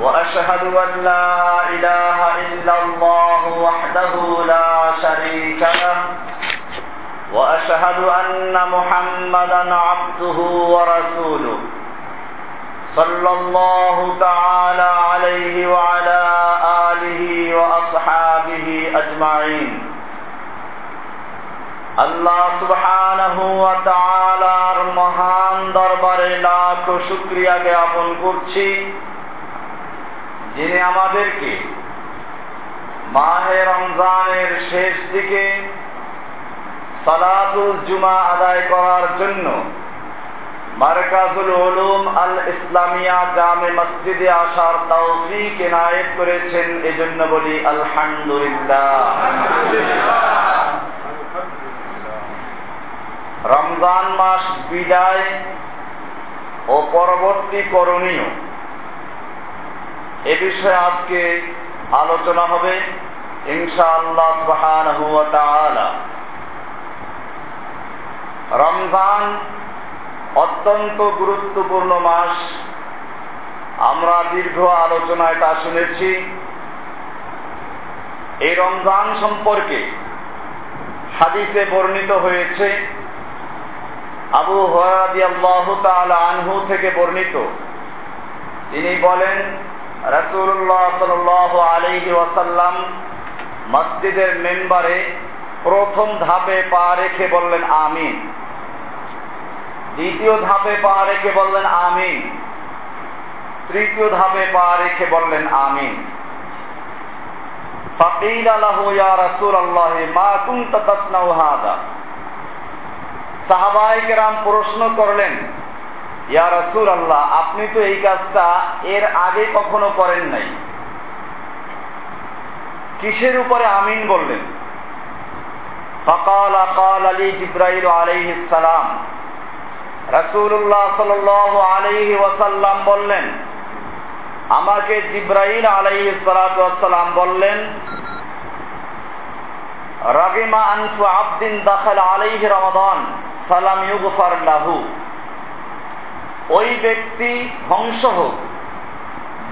وأشهد أن لا إله إلا الله وحده لا شريك له وأشهد أن محمدا عبده ورسوله صلى الله تعالى عليه وعلى آله وأصحابه أجمعين. اللہ سبحانہ و اور مہان دربارے لاکھ شکریہ کے آپ ان کو. যিনি আমাদেরকে মাহে রমজানের শেষ দিকে সালাতুল জুমা আদায় করার জন্য মার্কাজুল উলুম আল ইসলামিয়া জামে মসজিদে আসার তৌফিক এনায়েত করেছেন, এজন্য বলি আলহামদুলিল্লাহ। রমজান মাস বিদায় ও পরবর্তী করণীয় এ বিষয়ে আজকে আলোচনা হবে ইনশাআল্লাহ রমজান অত্যন্ত গুরুত্বপূর্ণ মাস। আমরা দীর্ঘ আলোচনায় তা শুনেছি। এই রমজান সম্পর্কে হাদিসে বর্ণিত হয়েছে, আবু হরাদিয়াল্লাহু তাআলা আনহু থেকে বর্ণিত। তিনি বলেন রাসূলুল্লাহ সাল্লাল্লাহু আলাইহি ওয়াসাল্লাম মসজিদের মেম্বারে প্রথম ধাপে পা রেখে বললেন আমিন দ্বিতীয় ধাপে পা রেখে বললেন আমিন তৃতীয় ধাপে পা রেখে বললেন আমিন فقيل له يا رسول الله ما كنت تصنع هذا সাহাবাই কেরাম প্রশ্ন করলেন ইয়া রসুল আল্লাহ আপনি তো এই কাজটা এর আগে কখনো করেন নাই। কিসের উপরে আমিন বললেন? ফকাল আকাল আলী জিব্রাইল আলাইহি সালাম। রাসূলুল্লাহ সাল্লাল্লাহু আলাইহি ওয়াসাল্লাম বললেন, আমাকে জিব্রাইল আলাইহি সালাতু ওয়াসসালাম বললেন, রাগিমা আনফু আবদিন দাখাল আলাইহি রমাদান সালাম ইউগফার লাহু। ওই ব্যক্তি ধ্বংস হোক।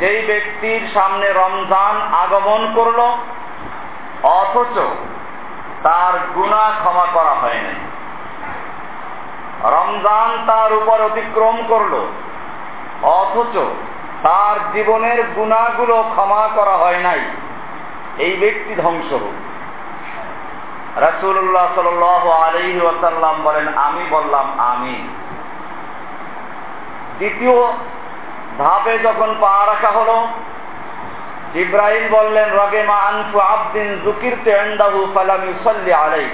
যেই ব্যক্তির সামনে রমজান আগমন করল, অথচ তার গুণা ক্ষমা করা হয় নাই। রমজান তার উপর অতিক্রম করল, অথচ তার জীবনের গুণাগুলো ক্ষমা করা হয় নাই। এই ব্যক্তি ধ্বংস হোক। রাসুল্লাহ সাল আলহি ওয়াসাল্লাম বলেন, আমি বললাম আমি দ্বিতীয় ধাপে যখন পা রাখা হলো, ইব্রাহিম বললেন রগেমা আনফু আবদিন জুকির তেন্দাহু ফালাম ইউসাল্লি আলাই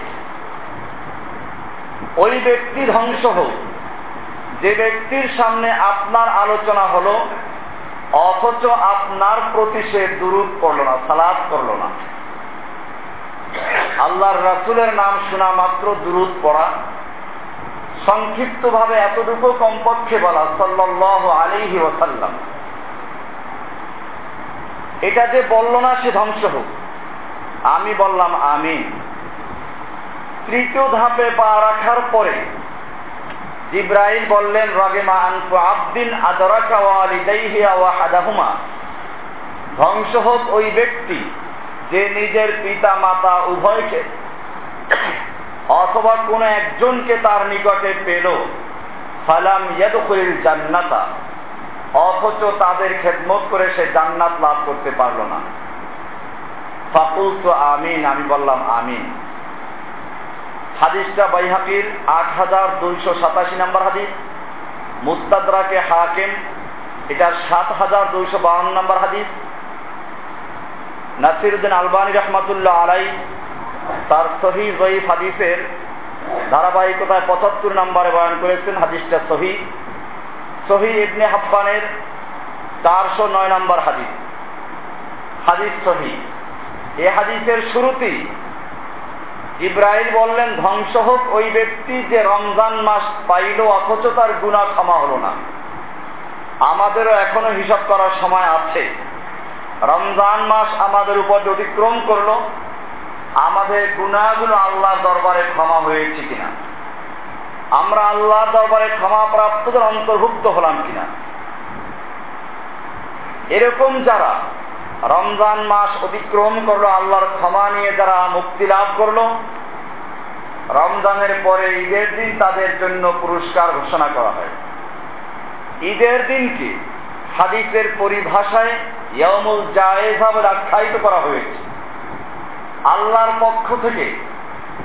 ওই ব্যক্তি ধ্বংস হোক। যে ব্যক্তির সামনে আপনার আলোচনা হলো, অথচ আপনার প্রতি সে দুরুদ করল না সালাদ করল না। আল্লাহর রাসুলের নাম শোনা মাত্র দুরুদ পড়া। সংক্ষিপ্ত ভাবে এতটুকু কমপক্ষে বলা সাল্লাহ আলিহি ওসাল্লাম এটা যে বলল না সে ধ্বংস হোক। আমি বললাম আমি তৃতীয় ধাপে পা রাখার পরে জিব্রাইল বললেন, রগেমা আনফু আবদিন আদরাকা ওয়ালিদাইহিয়া ওয়া হাদাহুমা ধ্বংস হোক ওই ব্যক্তি যে নিজের পিতা মাতা উভয়কে অথবা কোন একজনকে তার নিকটে পেল। ফালাম জান্নাতা। অথচ তাদের খেদমত করে সে জান্নাত লাভ করতে পারল না। ফাকুল তো আমিন, আমি বললাম আমিন। হাদিসটা বাইহাকির আট হাজার দুইশো সাতাশি নাম্বার হাদিস। মুস্তাদরাকে হাকিম এটা সাত হাজার দুইশো বাউন্ন নাম্বার হাদিস। নাসিরুদ্দিন আলবানী রহমাতুল্লাহ আলাই তার সহি জয়ীফ হাদিসের ধারাবাহিকতায় পঁচাত্তর নম্বরে বয়ান করেছেন, হাদিসটা সহি। সহি ইবনে হাব্বানের চারশো নয় নম্বর হাদিস। হাদিস সহি। এ হাদিসের শুরুতেই ইব্রাহিম বললেন, ধ্বংস হোক ওই ব্যক্তি যে রমজান মাস পাইল, অথচ তার গুণা ক্ষমা হলো না। আমাদেরও এখনও হিসাব করার সময় আছে। রমজান মাস আমাদের উপর অতিক্রম করল আমাদের গুণাগুলো আল্লাহর দরবারে ক্ষমা হয়েছে কিনা? আমরা আল্লাহর দরবারে ক্ষমা প্রাপ্তদের অন্তর্ভুক্ত হলাম কিনা? এরকম যারা রমজান মাস অতিক্রম করল, আল্লাহর ক্ষমা নিয়ে যারা মুক্তি লাভ করল, রমজানের পরে ঈদের দিন তাদের জন্য পুরস্কার ঘোষণা করা হয়। ঈদের দিনকে হাদিসের পরিভাষায় ইয়মুল জায়েজ ভাবে আখ্যায়িত করা হয়েছে। আল্লাহর পক্ষ থেকে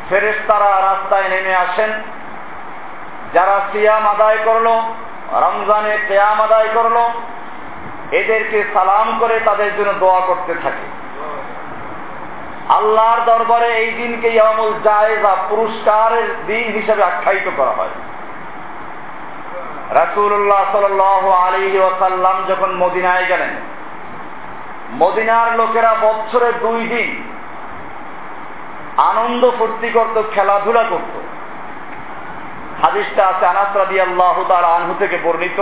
ফেরেশতারা রাস্তায় নেমে আসেন। যারা সিয়াম আদায় করল, রমজানে কেয়াম আদায় করল, এদেরকে সালাম করে তাদের জন্য দোয়া করতে থাকে। আল্লাহর দরবারে এই দিনকে ইয়ামুল জায়েজা পুরস্কারের দিন হিসেবে আখ্যায়িত করা হয়। রাসুল্লাহ সাল আলী ওসাল্লাম যখন মদিনায় গেলেন, মদিনার লোকেরা বছরে দুই দিন আনন্দ ফুর্তি করত খেলাধুলা করত হাদিসটা আছে আনাস রাদি আল্লাহ আনহু থেকে বর্ণিত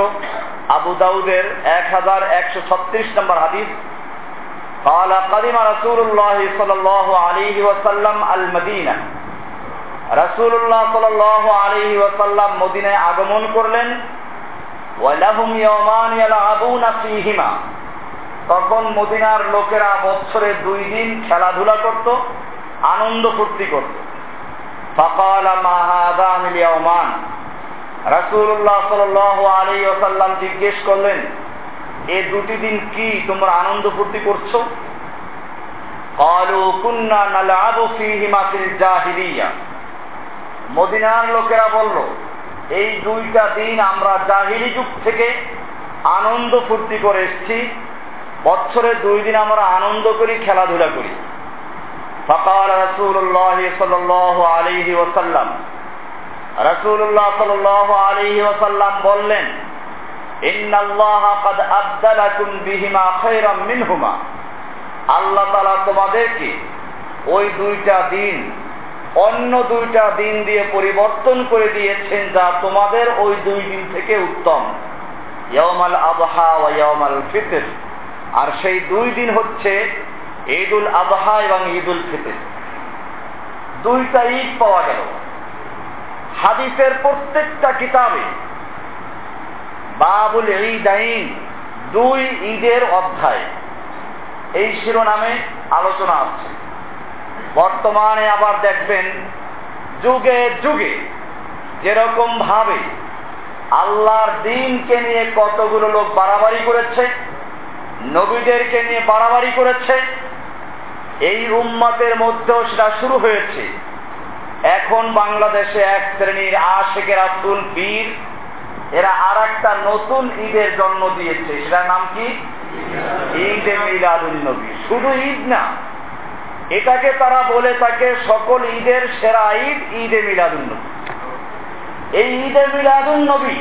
আবু দাউদের এক হাজার একশো ছত্রিশ নম্বর হাদিস قال قدم رسول الله صلى الله عليه وسلم المدينة رسول الله صلى الله عليه وسلم মদিনায় আগমন করলেন ওয়ালাহুম ইয়ামান ইয়ালআবুনা ফীহিমা তখন মদিনার লোকেরা বছরে দুই দিন খেলাধুলা করত আনন্দ ফুর্তি করত। সকাল মাহাদান রাসুল্লাহ সাল আলী ওসাল্লাম জিজ্ঞেস করলেন, এ দুটি দিন কি তোমরা আনন্দ ফুর্তি করছ? মদিনার লোকেরা বলল, এই দুইটা দিন আমরা জাহিলি যুগ থেকে আনন্দ ফুর্তি করে এসছি। বছরে দুই দিন আমরা আনন্দ করি, খেলাধুলা করি। فقال رسول الله صلى الله عليه وسلم رسول الله صلى الله عليه وسلم বললেন إن الله قد أبدلكم بهما خيرا منهما আল্লাহ তালা তোমাদেরকে ওই দুইটা দিন অন্য দুইটা দিন দিয়ে পরিবর্তন করে দিয়েছেন যা তোমাদের ওই দুই দিন থেকে উত্তম ইয়মাল আবহা ও ইয়মাল ফিতর আর সেই দুই দিন হচ্ছে ঈদুল আবহা এবং ঈদুল ফিতর। দুইটা ঈদ পাওয়া গেল। হাদিসের প্রত্যেকটা কিতাবে বাবুল ঈদাইন দুই ঈদের অধ্যায়। এই শিরোনামে আলোচনা আছে। বর্তমানে আবার দেখবেন যুগে যুগে যেরকম ভাবে আল্লাহর দিনকে নিয়ে কতগুলো লোক বাড়াবাড়ি করেছে, নবীদেরকে নিয়ে বাড়াবাড়ি করেছে এই উম্মতের মধ্যেও সেটা শুরু হয়েছে। এখন বাংলাদেশে এক শ্রেণির আশেকের আব্দুল পীর, এরা আর একটা নতুন ঈদের জন্ম দিয়েছে। সেটার নাম কি? ঈদে মিলাদুল নবী। শুধু ঈদ না, এটাকে তারা বলে থাকে সকল ঈদের সেরা ঈদ ঈদে মিলাদুল নবী। এই ঈদে মিলাদুল নবী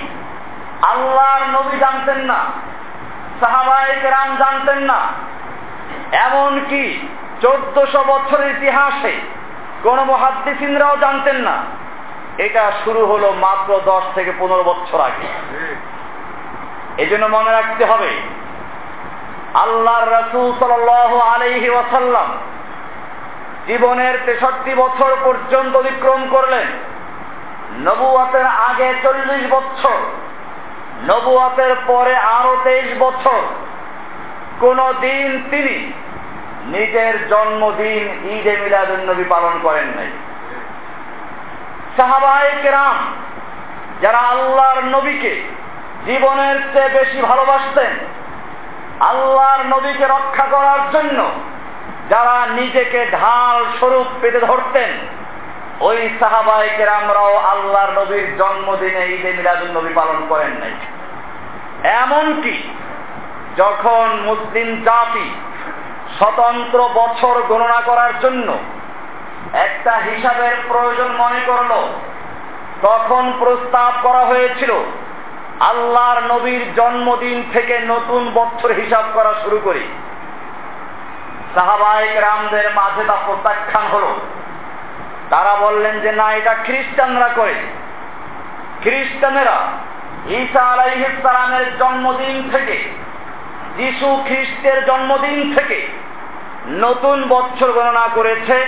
আল্লাহর নবী জানতেন না, সাহাবায় রাম জানতেন না। এমন কি চোদ্দশো বছরের ইতিহাসে কোন মহাদ্দিসিনরাও জানতেন না। এটা শুরু হলো মাত্র দশ থেকে পনেরো বছর আগে। এই জন্য মনে রাখতে হবে, আল্লাহর রসুল সাল আলহি ওয়াসাল্লাম জীবনের তেষট্টি বছর পর্যন্ত অতিক্রম করলেন। নবুয়াতের আগে চল্লিশ বছর, নবুয়াতের পরে আরও তেইশ বছর। কোন দিন তিনি নিজের জন্মদিন ঈদে মিলাদুল নবী পালন করেন নাই। সাহাবাই কেরাম যারা আল্লাহর নবীকে জীবনের চেয়ে বেশি ভালোবাসতেন, আল্লাহর নবীকে রক্ষা করার জন্য যারা নিজেকে ঢাল স্বরূপ পেতে ধরতেন, ওই সাহাবাই কেরামরাও আল্লাহর নবীর জন্মদিনে ঈদে মিলাদুল নবী পালন করেন নাই। এমনকি যখন মুসলিম জাতি স্বতন্ত্র বছর গণনা করার জন্য একটা হিসাবের প্রয়োজন মনে করল। তখন প্রস্তাব করা হয়েছিল, আল্লাহর নবীর জন্মদিন থেকে নতুন বছর হিসাব করা শুরু করি। সাহাবাহিক রামদের মাঝে তা প্রত্যাখ্যান হলো। তারা বললেন যে, না, এটা খ্রিস্টানরা করে। খ্রিস্টানেরা ঈসা আলাইহিসালামের জন্মদিন থেকে যিশু খ্রিস্টের জন্মদিন থেকে নতুন বছর গণনা করেছে।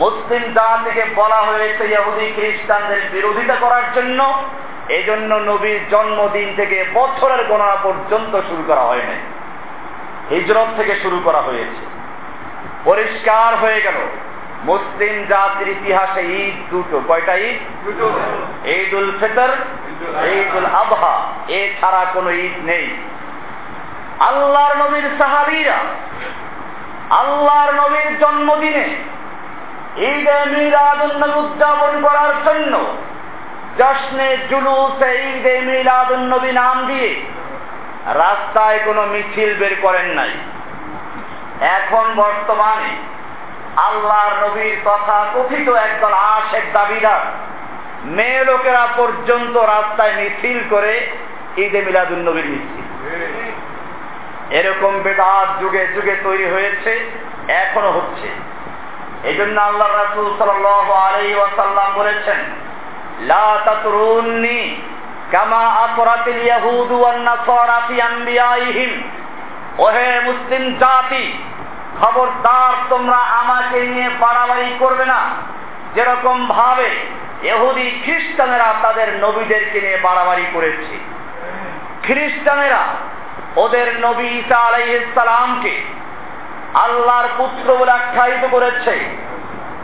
মুসলিম জাতিকে বলা হয়েছে ইহুদি খ্রিস্টানদের বিরোধিতা করার জন্য। এজন্য নবীর জন্মদিন থেকে বছরের গণনা পর্যন্ত শুরু করা হয়নি। হিজরত থেকে শুরু করা হয়েছে। পরিষ্কার হয়ে গেল। মুসলিম জাতির ইতিহাসে ঈদ দুটো। কয়টা ঈদ? ঈদ উল ফিতর ঈদ উল আবহা এছাড়া কোনো ঈদ নেই। আল্লাহর নবীর সাহাবিরা, আল্লাহর নবীর জন্মদিনে ঈদে মিলাদুন নবী উদযাপন করার জন্য জশ্নে জুলুসে ঈদে মিলাদুন নবী নাম দিয়ে রাস্তায় কোনো মিছিল বের করেন নাই। এখন বর্তমানে আল্লাহর নবীর তথা কথিত একদল আশেক দাবিদার মেয়ে লোকেরা পর্যন্ত রাস্তায় মিছিল করে ঈদে মিলাদুন নবীর মিছিল। এরকম বেদাত যুগে যুগে তৈরি হয়েছে, এখনও হচ্ছে। এই জন্য আল্লাহ রাসুল সাল আলাই ওয়াসাল্লাম বলেছেন কামা আকরাতিল ইয়াহুদু ওয়ান নাসারা ফি আনবিয়াইহিম। ওহে মুসলিম জাতি, খবরদার তোমরা আমাকে নিয়ে বাড়াবাড়ি করবে না। যেরকম ভাবে এহুদি খ্রিস্টানেরা তাদের নবীদেরকে নিয়ে বাড়াবাড়ি করেছে। খ্রিস্টানেরা ওদের নবী ঈসা আলাইসালামকে আল্লাহর পুত্র বলে আখ্যায়িত করেছে।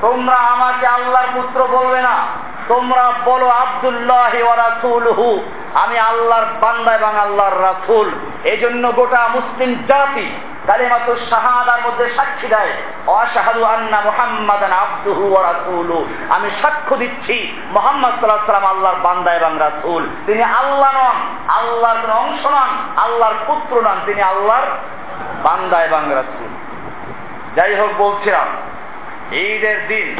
তোমরা আমাকে আল্লাহর পুত্র বলবে না। তোমরা বলো আবদুল্লাহ রাসূলহু। আমি আল্লাহর বান্দা এবং আল্লাহর রাসুল। এই জন্য গোটা মুসলিম জাতি কালিমাতু শাহাদার মধ্যে সাক্ষী দেয়, অশাহাদু আন্না মুহাম্মাদান আবদুহু ওয়া রাসূলু। আমি সাক্ষ্য দিচ্ছি, মুহাম্মদ সাল্লাল্লাহু আলাইহি সাল্লাম আল্লাহর বান্দা এবং রাসূল। তিনি আল্লাহ নন, আল্লাহর অংশ নন, আল্লাহর পুত্র নন, তিনি আল্লাহর বান্দা এবং রাসূল। যাই হোক বলছিলাম, ঈদের দিন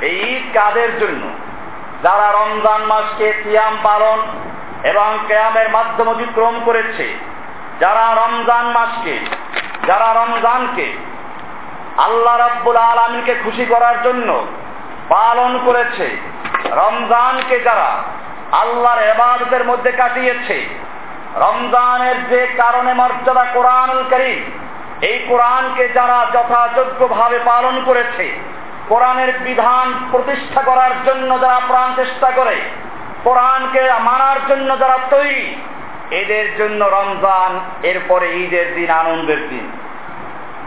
এই ঈদ কাদের জন্য? যারা রমজান মাসকে সিয়াম পালন এবং কেয়ামের মাধ্যম অতিক্রম করেছে যারা রমজান মাসকে, যারা রমজানকে আল্লাহ রাব্বুল আলমীকে খুশি করার জন্য পালন করেছে, রমজানকে যারা আল্লাহর এবাদতের মধ্যে কাটিয়েছে, রমজানের যে কারণে মর্যাদা কোরআনুল করিম, এই কোরআনকে যারা যথাযোগ্যভাবে পালন করেছে, কোরআনের বিধান প্রতিষ্ঠা করার জন্য যারা প্রাণ চেষ্টা করে, কোরআনকে মানার জন্য যারা তৈরি এদের জন্য রমজান, এরপরে ঈদের দিন, আনন্দের দিন।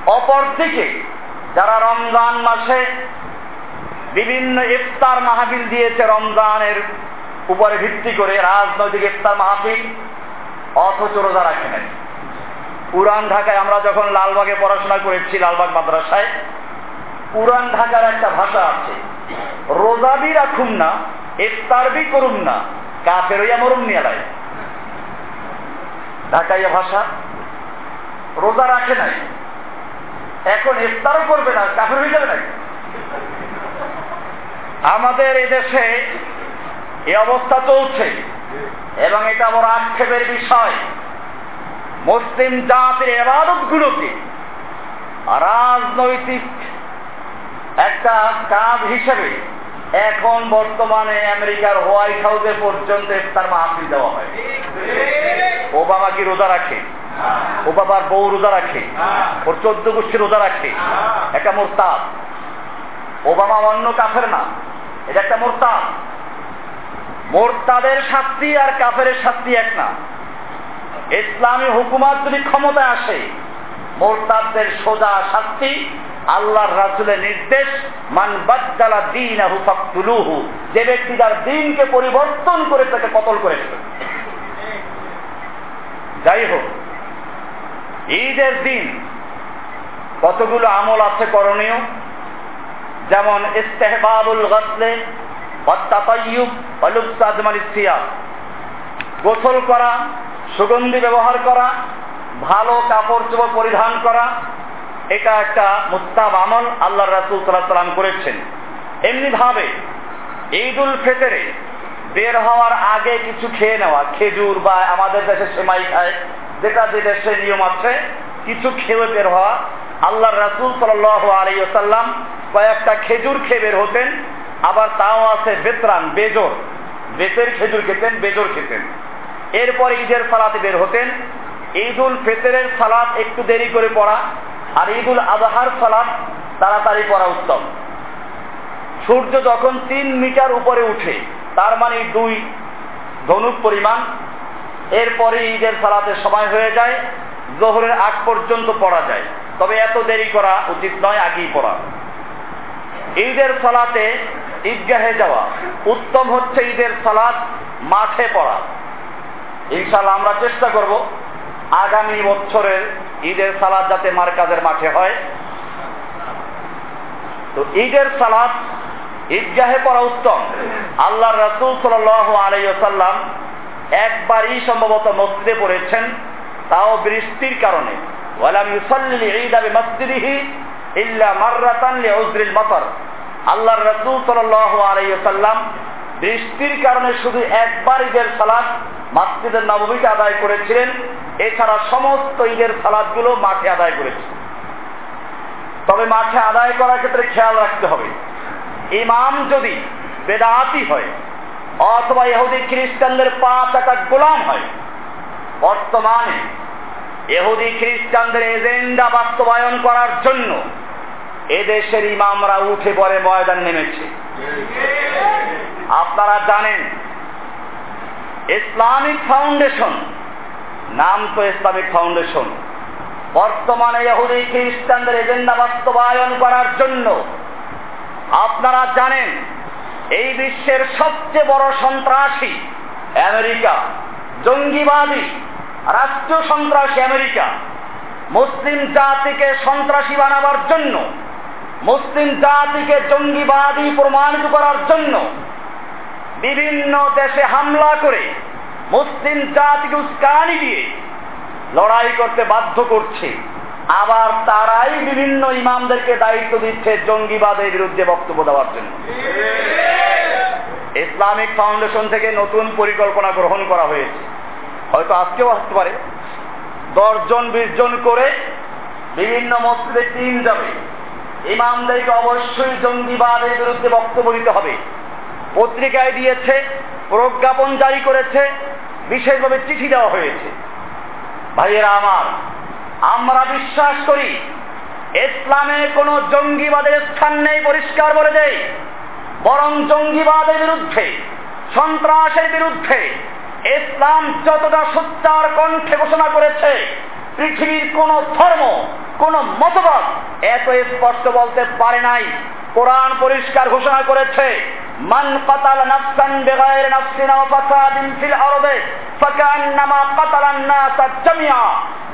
অপরদিকে, যারা রমজান মাসে বিভিন্ন ইফতার মাহফিল দিয়েছে রমজানের উপরে ভিত্তি করে, রাজনৈতিক ইফতার মাহফিল, অথচ রোজা রাখে পুরান ঢাকায় আমরা যখন লালবাগে পড়াশোনা করেছি, লালবাগ মাদ্রাসায় পুরান ঢাকার একটা ভাষা আছে রোজাবি রাখুন না ইফতারবি করুন না, কাফের হইয়া মরুম নিয়ালায় ঢাকাইয়া ভাষা। রোজা রাখে নাই। এখন ইফতারও করবে না, কাফের হয়ে যাবে নাকি? আমাদের এদেশে এই অবস্থা চলছে এবং এটা বড় আক্ষেপের বিষয়। মুসলিম জাতির এবাদত গুলোকে রাজনৈতিক একটা কাজ হিসেবে এখন বর্তমানে আমেরিকার হোয়াইট হাউসে পর্যন্ত ইফতার মাহফিল দেওয়া হয়। ওবামা কি রোজা রাখে? ও বাবার বউ রোজা রাখে? ওর চোদ্দ গোষ্ঠী রোজা রাখে? একটা মোরতাদ। ওবামা অন্য কাফের না এটা একটা মোরতাদ। মোরতাদের শাস্তি আর কাফের শাস্তি এক না। ইসলামী হুকুমাত যদি ক্ষমতায় আসে মোরতাদের সোজা শাস্তি আল্লাহর রাসুলের নির্দেশ, মান বাদ্দালা দিন আহু ফাকতুলুহু যে ব্যক্তি তার দিনকে পরিবর্তন করে তাকে কতল করে যাই হোক, ঈদের দিন কতগুলো আমল আছে করণীয়? যেমন ইস্তেহবাবুল গসলে গোসল করা, সুগন্ধি ব্যবহার করা, ভালো কাপড় চোপড় পরিধান করা এটা একটা মুস্তাব আমল আল্লাহ রাসুল সাল্লাহ সাল্লাম করেছেন। এমনি ভাবে ঈদ উল ফেতরে বের হওয়ার আগে কিছু খেয়ে নেওয়া, খেজুর বা আমাদের দেশে সেমাই খায়, যেটা যে দেশে নিয়ম আছে, কিছু খেয়ে বের হওয়া। আল্লাহ রাসুল সাল আলাইসাল্লাম কয়েকটা খেজুর খেয়ে বের হতেন, আবার তাও আছে বেতরান বেজর বেতের খেজুর খেতেন বেজর খেতেন। এরপর ঈদের সালাতে বের হতেন। ঈদ উল ফেতরের সালাদ একটু দেরি করে পড়া আর ঈদ উল আজহার সালাদ তাড়াতাড়ি পড়া উত্তম। সূর্য যখন তিন মিটার উপরে উঠে, তার মানে দুই ধনুক পরিমাণ, এরপরে ঈদের সালাতে সময় হয়ে যায়, জোহরের আগ পর্যন্ত পড়া যায়। তবে এত দেরি করা উচিত নয়, আগেই পড়া। ঈদের সালাতে ঈদগাহে যাওয়া, উত্তম হচ্ছে ঈদের সালাত মাঠে পড়া। ইনশাল্লাহ আমরা চেষ্টা করব আগামী বছরের ঈদের সালাদ যাতে মার্কাজের মাঠে হয়, তো ঈদের সালাদ ঈদগাহে পড়া উত্তম। আল্লাহ রসুল সাল আলাইসাল্লাম একবারই সম্ভবত মসজিদে পড়েছেন, তাও বৃষ্টির কারণে। ঈদ আল্লাহর রাসূল সাল্লাল্লাহু আলাইহি ওয়াসাল্লাম বৃষ্টির কারণে শুধু একবার ঈদের সালাদ মসজিদের নববীতে আদায় করেছিলেন, এছাড়া সমস্ত ঈদের সালাদগুলো মাঠে আদায় করেছিলেন তবে মাঠে আদায় করার ক্ষেত্রে খেয়াল রাখতে হবে। ইমাম যদি বেদাতি হয়, অথবা ইহুদি খ্রিস্টানদের পা চাকা গোলাম হয়, বর্তমানে এহুদি খ্রিস্টানদের এজেন্ডা বাস্তবায়ন করার জন্য এদেশের ইমামরা উঠে পড়ে ময়দান নেমেছে। আপনারা জানেন, ইসলামিক ফাউন্ডেশন, নাম তো ইসলামিক ফাউন্ডেশন। বর্তমানে ইহুদি খ্রিস্টানদের এজেন্ডা বাস্তবায়ন করার জন্য আপনারা জানেন, এই বিশ্বের সবচেয়ে বড় সন্ত্রাসী আমেরিকা, জঙ্গিবাদী, রাষ্ট্রীয় সন্ত্রাসী আমেরিকা, মুসলিম জাতিকে সন্ত্রাসী বানাবার জন্য মুসলিম জাতিকে জঙ্গিবাদী প্রমাণিত করার জন্য বিভিন্ন দেশে হামলা করে মুসলিম জাতিকে উস্কানি দিয়ে লড়াই করতে বাধ্য করছে। আবার তারাই বিভিন্ন ইমামদেরকে দায়িত্ব দিচ্ছে জঙ্গিবাদের বিরুদ্ধে বক্তব্য দেওয়ার জন্য। ইসলামিক ফাউন্ডেশন থেকে নতুন পরিকল্পনা গ্রহণ করা হয়েছে। হয়তো আজকেও আসতে পারে। দশজন বিশ জন করে বিভিন্ন মসজিদে টিম যাবে। ইমামদেরকে অবশ্যই জঙ্গিবাদের বিরুদ্ধে বক্তব্য দিতে হবে। পত্রিকায় দিয়েছে, প্রজ্ঞাপন জারি করেছে, বিশেষভাবে চিঠি দেওয়া হয়েছে। ভাইয়েরা আমার, আমরা বিশ্বাস করি, ইসলামে কোনো জঙ্গিবাদের স্থান নেই পরিষ্কার বলে দেয় বরং জঙ্গিবাদের বিরুদ্ধে, সন্ত্রাসের বিরুদ্ধে, ইসলাম যতটা সত্যার কণ্ঠে ঘোষণা করেছে পৃথিবীর কোন ধর্ম, কোন মতবাদ এত স্পষ্ট বলতে পারে নাই। কোরআন পরিষ্কার ঘোষণা করেছে, মান কাতাল নাফসান বিগাইর নাফসিন ফাসাদিন ফিল আরদে ফাকান্নামা কাতালান নাস জামিয়া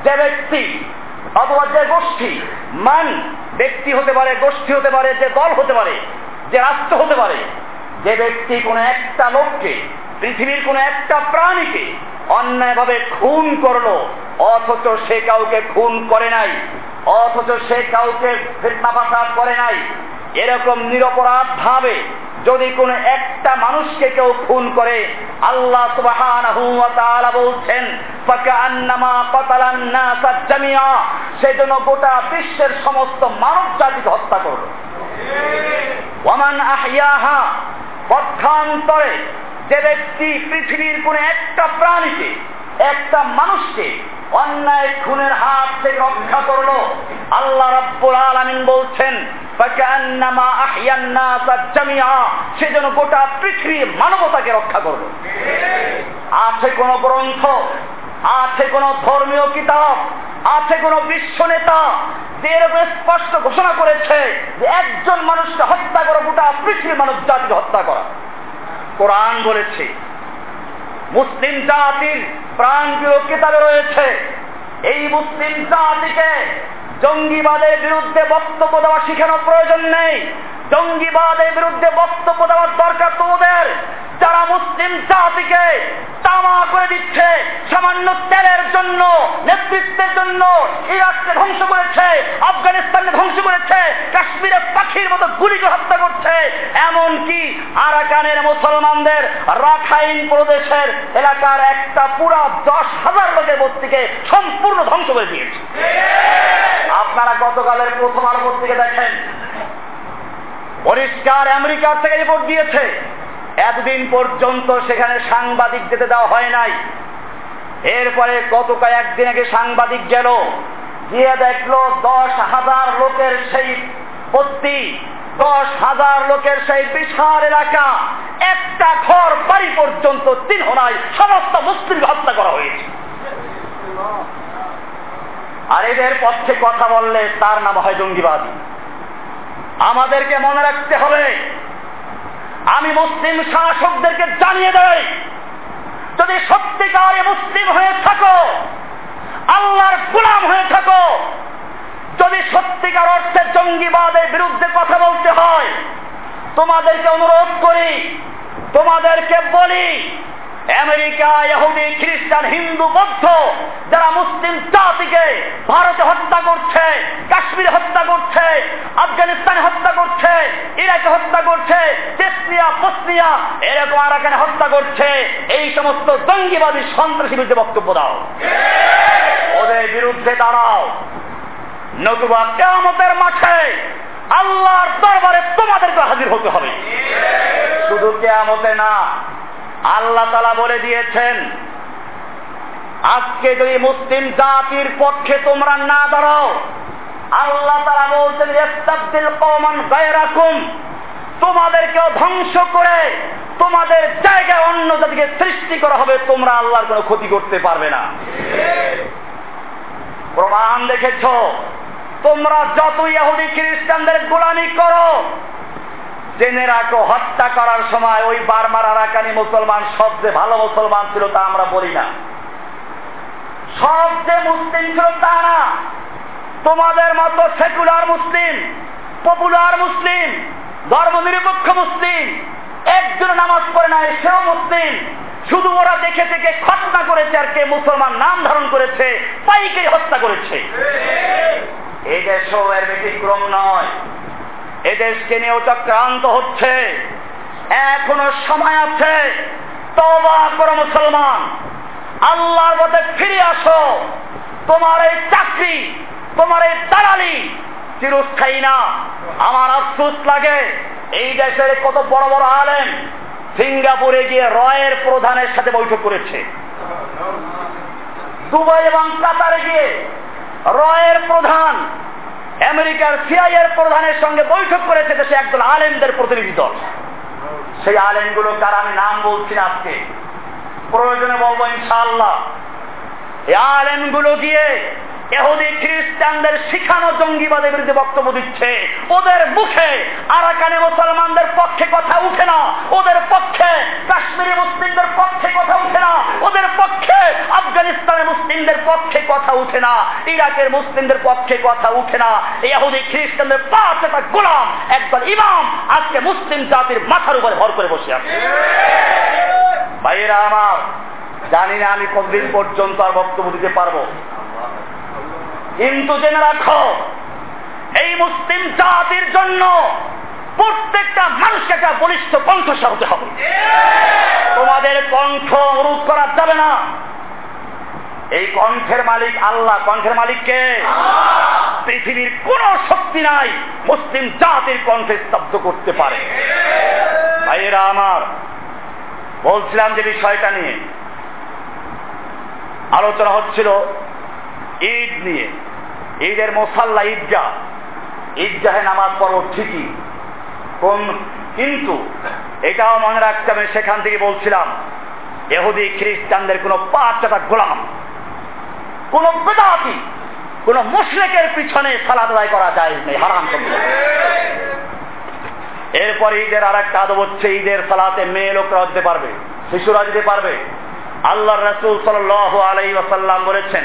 যে ব্যক্তি অথবা যে গোষ্ঠী, মান ব্যক্তি হতে পারে, গোষ্ঠী হতে পারে, যে দল হতে পারে, যে রাষ্ট্র হতে পারে, যে ব্যক্তি কোন একটা লোককে পৃথিবীর কোন একটা প্রাণীকে অন্যায়ভাবে খুন করল অথচ সে কাউকে খুন করে নাই অথচ সে কাউকে ফিতনাফাসাদ করে নাই। এরকম নিরপরাধ ভাবে যদি কোন একটা মানুষকে কেউ খুন করে আল্লাহ সুবহানাহু ওয়া তাআলা বলছেন ফাকান্নামা কাতালান নাস জামিয়া সেজন্য গোটা বিশ্বের সমস্ত মানব জাতিকে হত্যা করল। ওয়ামান আহইয়াহা পক্ষান্তরে যে ব্যক্তি পৃথিবীর কোন একটা প্রাণীকে, একটা মানুষকে অন্যায় খুনের হাত থেকে রক্ষা করল, আল্লাহ রাব্বুল আলামিন বলছেন সেজন্য গোটা পৃথিবীর মানবতাকে রক্ষা করল। আছে কোন গ্রন্থ, আছে কোন ধর্মীয় কিতাব, আছে কোন বিশ্ব নেতা, যে স্পষ্ট ঘোষণা করেছে যে একজন মানুষকে হত্যা করা গোটা পৃথিবীর মানুষ জাতিকে হত্যা করা। কোরআন বলেছে। মুসলিম জাতির প্রাণ প্রিয় কিতাবে রয়েছে। এই মুসলিম জাতিকে জঙ্গিবাদের বিরুদ্ধে বক্তব্য দেওয়া শিখানোর প্রয়োজন নেই। জঙ্গিবাদের বিরুদ্ধে বক্তব্য দেওয়ার দরকার তোমাদের। যারা মুসলিম জাতিকে তামা করে দিচ্ছে, সামান্য তেলের জন্য, নেতৃত্বের জন্য ইরাককে ধ্বংস করেছে, আফগানিস্তানকে ধ্বংস করেছে কাশ্মীরে পাখির মতো গুলি করে হত্যা করছে, এমনকি আরাকানের মুসলমানদের রাখাইন প্রদেশের এলাকার একটা পুরা দশ হাজার লোকের বস্তিকে সম্পূর্ণ ধ্বংস করে দিয়েছে। আপনারা গতকালের প্রথম আলো পত্রিকা দেখেন। পরিষ্কার আমেরিকার থেকে রিপোর্ট দিয়েছে এতদিন পর্যন্ত সেখানে সাংবাদিক যেতে দেওয়া হয় নাই। এরপরে গত কয়েকদিন আগে সাংবাদিক গেল, গিয়ে দেখল দশ হাজার লোকের সেই পত্তি, দশ হাজার লোকের সেই বিশাল এলাকা, একটা ঘর বাড়ি পর্যন্ত চিহ্ন নাই সমস্ত মুসলিম হত্যা করা হয়েছে। আর এদের পক্ষে কথা বললে তার নাম হয় জঙ্গিবাদী। আমাদেরকে মনে রাখতে হবে আমি মুসলিম শাসকদেরকে জানিয়ে দেয় যদি সত্যিকারে মুসলিম হয়ে থাকো, আল্লাহর গুলাম হয়ে থাকো, যদি সত্যিকার অর্থে জঙ্গিবাদের বিরুদ্ধে কথা বলতে হয়, তোমাদেরকে অনুরোধ করি, তোমাদেরকে বলি আমেরিকা, ইহুদি, খ্রিস্টান, হিন্দু, বৌদ্ধ যারা মুসলিম জাতিকে ভারতে হত্যা করছে, কাশ্মীরে হত্যা করছে, আফগানিস্তানে হত্যা করছে, ইরাকে হত্যা করছে চেসনিয়া বসনিয়া, এরকম আরাকানে হত্যা করছে, এই সমস্ত জঙ্গিবাদী সন্ত্রাসী বিরুদ্ধে বক্তব্য দাও। ওদের বিরুদ্ধে দাঁড়াও। নতুবা কেমতের মাঠে আল্লাহর দরবারে তোমাদেরকে হাজির হতে হবে। শুধু কেয়ামতে না আল্লাহ তালা বলে দিয়েছেন, আজকে যদি মুসলিম জাতির পক্ষে তোমরা না দাঁড়াও আল্লাহ তালা বলছেন, ইস্তাবদিল কওমান গায়রাকুম তোমাদেরকেও ধ্বংস করে তোমাদের জায়গায় অন্য জাতিকে সৃষ্টি করা হবে, তোমরা আল্লাহর কোনো ক্ষতি করতে পারবে না। প্রমাণ দেখেছ? তোমরা যত ইহুদি খ্রিস্টানদের গোলামি করো জেনে রাখো, হত্যা করার সময় ওই বারমার আরাকানি মুসলমান সবচেয়ে ভালো মুসলমান ছিল তা আমরা বলি না। সবচেয়ে মুসলিম ছিল তা না। তোমাদের মতো সেকুলার মুসলিম, পপুলার মুসলিম, ধর্মনিরপেক্ষ মুসলিম, একজন নামাজ পড়ে নাই, সেও মুসলিম। শুধু ওরা দেখে দেখে খতনা করেছে আর কে মুসলমান নাম ধারণ করেছে পাইকে হত্যা করেছে। এই দেশও এর ব্যতিক্রম নয়। এদেশকে নিয়েও চক্রান্ত হচ্ছে। এখনও সময় আছে। তবা করো মুসলমান। আল্লাহর মধ্যে ফিরে আসো। তোমার এই চাকরি, তোমার এই দালালি চিরস্থায়ী না। আমার আফসোস লাগে, এই দেশের কত বড় বড় আলেম সিঙ্গাপুরে গিয়ে রয়ের প্রধানের সাথে বৈঠক করেছে। দুবাই এবং কাতারে গিয়ে রয়ের প্রধান আমেরিকার সিআইয়ের প্রধানের সঙ্গে বৈঠক করেছে দেশে একদল আলেমদের প্রতিনিধি দল। সেই আলেমগুলো কার আমি নাম বলছি না আজকে। প্রয়োজনে বলব ইনশাআল্লাহ। এই আলেমগুলো গিয়ে এহুদি খ্রিস্টানদের শিখানো জঙ্গিবাদের বিরুদ্ধে বক্তব্য দিচ্ছে। ওদের মুখে আরাকানে মুসলমানদের পক্ষে কথা উঠে না। ওদের পক্ষে কাশ্মীরি মুসলিমদের পক্ষে কথা উঠে না। ওদের পক্ষে আফগানিস্তানের মুসলিমদের পক্ষে কথা উঠে না। ইরাকের মুসলিমদের পক্ষে কথা উঠে না। এহুদি খ্রিস্টানদের পাঁচ একটা গোলাম। একদল ইমাম আজকে মুসলিম জাতির মাথার উপরে ভর করে বসে আছে। ভাইয়েরা আমার, জানি না আমি কতদিন পর্যন্ত আর বক্তব্য দিতে পারব। কিন্তু জেনে রাখো, এই মুসলিম জাতির জন্য প্রত্যেকটা মানুষকে একটা বলিষ্ঠ কণ্ঠস্বর হতে হবে। তোমাদের কণ্ঠ অনুরোধ করা যাবে না। এই কণ্ঠের মালিক আল্লাহ, কণ্ঠের মালিককে পৃথিবীর কোন শক্তি নাই মুসলিম জাতির কণ্ঠে স্তব্ধ করতে পারে। ভাইয়েরা আমার, বলছিলাম যে বিষয়টা নিয়ে আলোচনা হচ্ছিল ঈদ নিয়ে। ঈদের মোসাল্লা ঈদগাহ ঈদগাহে নামাজ পড়ব ঠিকই। কোন কিন্তু এটাও মনে রাখতে হবে সেখান থেকে বলছিলাম এহুদি খ্রিস্টানদের কোনো পাঁচটা গোলাম। কোন বেদাতি, কোন মুশরেকের পিছনে সালাদ করা যায় নেই, হারাম এরপর ঈদের আর একটা আদব হচ্ছে, ঈদের সালাতে মেয়ে লোকরা দিতে পারবে, শিশুরা দিতে পারবে। আল্লাহ রসুল সাল আলাই ওয়াসাল্লাম বলেছেন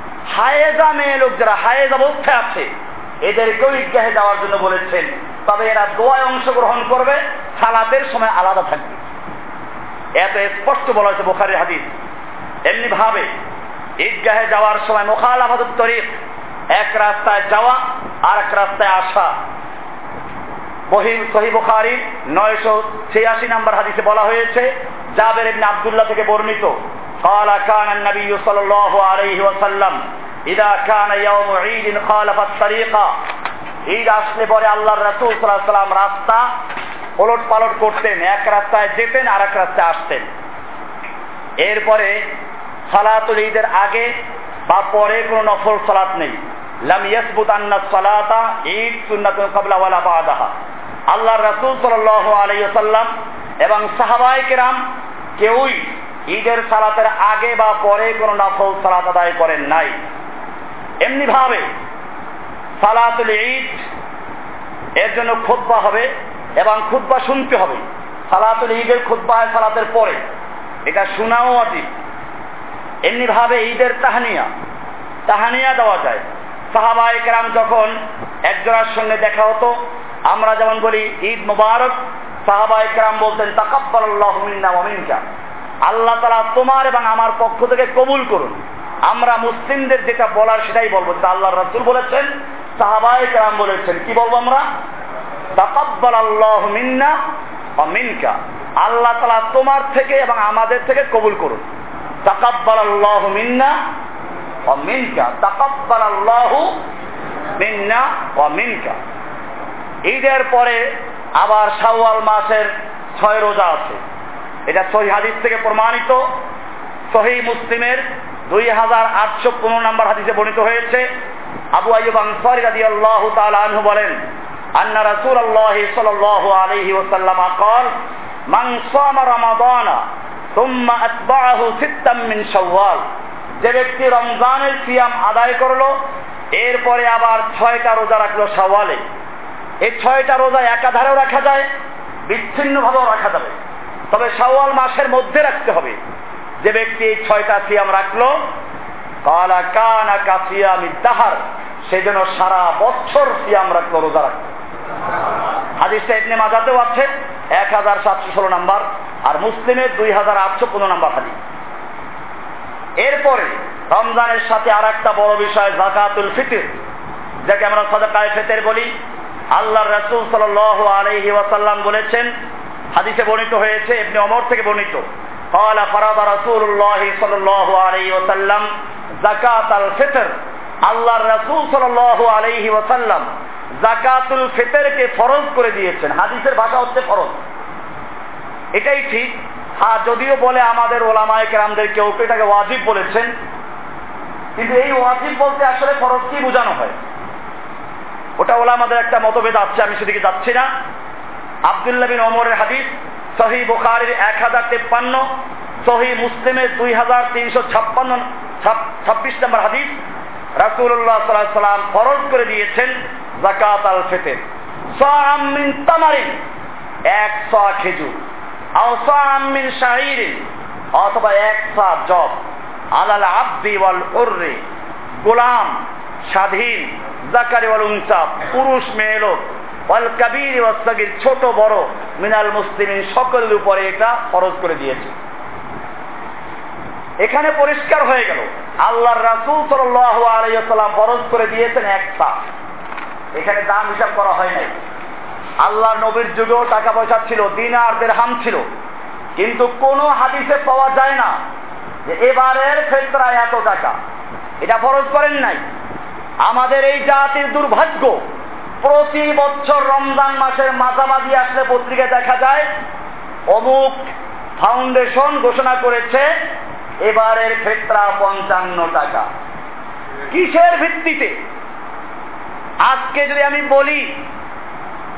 হায়েজা মেয়ে লোক যারা হায়েজ অবস্থায় আছে। এদেরকেও ঈদগাহে যাওয়ার জন্য বলেছেন। তবে এরা দোয়ায় অংশগ্রহণ করবে, সালাতের সময় আলাদা থাকবে। এত স্পষ্ট বলা হয়েছে বোখারের হাদিস। এমনি ভাবে, ঈদগাহে যাওয়ার সময় মোখাল মোখালাফাত তরিক, এক রাস্তায় যাওয়া আর এক রাস্তায় আসা। বহি সহি বুখারী নয়শো ছিয়াশি নম্বর হাদিসে বলা হয়েছে, জাবের ইবনে আবদুল্লাহ থেকে বর্ণিত। قال كان النبي صلى الله عليه وسلم إذا كان يوم عيد خالف الطريق ঈদ আসলে পরে আল্লাহর রাসূল সাল্লাল্লাহু আলাইহি সাল্লাম রাস্তা ওলট পালট করতেন এক রাস্তায় যেতেন আর এক রাস্তায় আসতেন এরপরে সালাতুল ঈদের আগে বা পরে কোনো নফল সালাত নেই লাম ইয়াসবুত আন্না সালাতা ঈদ সুন্নাতুন ক্বাবলা ওয়ালা বাদাহা আল্লাহর রাসূল সাল্লাল্লাহু আলাইহি ওয়াসাল্লাম এবং সাহাবায়ে কেরাম কেউই ঈদের সালাতের আগে বা পরে কোনো নফল সালাত আদায় করেন নাই। এমনি ভাবে সালাতুল ঈদ এর জন্য খুতবা হবে এবং খুতবা শুনতে হবে। সালাতুল ঈদের খুতবা হয় সালাতের পরে। এটা শোনাও অতীত। এমনি ভাবে ঈদের তাহানিয়া তাহানিয়া দেওয়া যায়। সাহাবা একরাম যখন একজনের সঙ্গে দেখা হতো, আমরা যেমন বলি, ঈদ মুবারক। সাহাবা একরাম বলতেন তাকাব্বাল আল্লাহ মিন্না ওয়া মিনকা। আল্লাহ তাআলা তোমার এবং আমার পক্ষ থেকে কবুল করুন। আমরা মুসলিমদের যেটা বলার সেটাই বলব। যেটা আল্লাহর রাসূল বলেছেন সাহাবা একরাম বলেছেন। কি বলব আমরা? তাকাব্বাল আল্লাহ মিন্না মিনকা। আল্লাহ তাআলা তোমার থেকে এবং আমাদের থেকে কবুল করুন। তাকাব্বাল আল্লাহ মিন্না মিনকা। তাকাব্বাল আল্লাহু মিন্না মিনকা। ঈদের পরে আবার শাওয়াল মাসের ছয় রোজা আছে। এটা সহি হাদিস থেকে প্রমাণিত সহি মুসলিমের দুই হাজার আটশো পনেরো নম্বর হাদিসে বর্ণিত হয়েছে আবু আইয়ুব আনসারী রাদিয়াল্লাহু তাআলা আনহু বলেন আন্না রাসূলুল্লাহ সাল্লাল্লাহু আলাইহি ওয়াসাল্লাম قال من صام رمضان ثم أتبعه ستا من شوال যে ব্যক্তি রমজানের সিয়াম আদায় করলো এরপরে আবার ছয়টা রোজা রাখলো সওয়ালে এই ছয়টা রোজা একাধারেও রাখা যায় বিচ্ছিন্ন ভাবেও রাখা যাবে তবে সওয়াল মাসের মধ্যে রাখতে হবে। যে ব্যক্তি এই ছয়টা সিয়াম রাখল, কালা কানা কাসিয়াম ইদাহার সেই জন্য সারা বছর সিয়াম রাখল, রোজা রাখল। হাদিসটা ইবনে মাজাতেও আছে এক হাজার সাতশো ষোলো নাম্বার, আর মুসলিমের দুই হাজার আটশো পনেরো নাম্বার হাদিস। এরপরে রমজানের সাথে আর একটা বড় বিষয়, জাকাতুল ফিতির। যাকে আমরা সদাকায় ফেতের বলি। আল্লাহ রসুল সাল আলহি ওয়াসাল্লাম বলেছেন হাদিসে বর্ণিত হয়েছে এমনি অমর থেকে বর্ণিত قال فرض رسول الله صلى الله عليه وسلم زكاة الفطر আল্লাহ রসুল সাল্লাল্লাহু আলাইহি ওয়াসাল্লাম জাকাতুল ফিতরকে ফরজ করে দিয়েছেন হাদিসের ভাষা হচ্ছে ফরজ এটাই ঠিক হ্যাঁ যদিও বলে আমাদের ওলামায় কেরামদের কেউ কেউ এটাকে ওয়াজিব বলেছেন কিন্তু এই ওয়াজিব বলতে আসলে ফরজ কি বোঝানো হয় ওটা ওলামাদের একটা মতভেদ আছে আমি সেদিকে যাচ্ছি না আবদুল্লাহ বিন ওমরের হাদিস সহি বুখারির এক হাজার তেপ্পান্ন সহি মুসলিমের দুই হাজার তিনশো ছাপ্পান্ন ছাব্বিশ নম্বর হাদিস রাসুল্লাহ সাল্লাহ সাল্লাম ফরজ করে দিয়েছেন জাকাত আল ফেতের। মিন তামারিন, এক স খেজুর আওসামিন শাহিরিন, অথবা এক সা জব আলাল আব্দি ওয়াল উর্রে, গোলাম, স্বাধীন, জাকারি ওয়াল উনসা, পুরুষ, মেয়ে, লোক। ওয়াল কাবির ওয়াল ছোট, বড়, মিনাল মুসলিমিন, সকলের উপরে এটা ফরজ করে দিয়েছে। এখানে পরিষ্কার হয়ে গেল, আল্লাহর রাসূল সাল্লাল্লাহু আলাইহি ওয়াসাল্লাম ফরজ করে দিয়েছেন এক সা এখানে দাম হিসাব করা হয় নাই। আল্লাহ নবীর যুগেও টাকা পয়সা ছিল দিনার দেড়হাম ছিল। কিন্তু কোন হাদিসে পাওয়া যায় না যে এবারের ফেতরায় এত টাকা। এটা ফরজ করেন নাই। আমাদের এই জাতির দুর্ভাগ্য প্রতি বছর রমজান মাসের মাঝামাঝি আসলে পত্রিকায় দেখা যায়। অমুক ফাউন্ডেশন ঘোষণা করেছে, এবারের ফেতরা পঞ্চান্ন টাকা। কিসের ভিত্তিতে? আজকে যদি আমি বলি,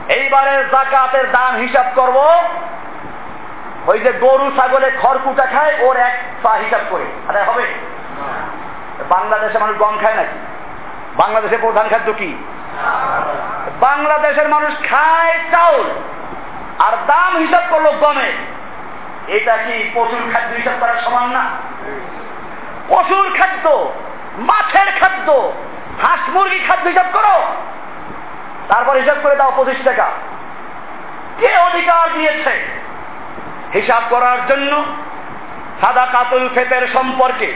এইবারের জাকাতের দাম হিসাব করব, ওই যে গরু, ছাগলে খড়কুটা খায়, ওর এক পা হিসাব করে। আরে হবে? বাংলাদেশে মানুষ গম খায় নাকি? বাংলাদেশের প্রধান খাদ্য কি? বাংলাদেশের মানুষ খায় চাউল, আর দাম হিসাব করল গমে। এটা কি পশুর খাদ্য হিসাব করার সমান না? পশুর খাদ্য, মাছের খাদ্য, হাঁস মুরগি খাদ্য হিসাব করো। তারপর হিসাব করে দাও পঁচিশ টাকা। কে অধিকার দিয়েছে? হিসাব করার জন্য সাদা কাতুল ফেতের সম্পর্কে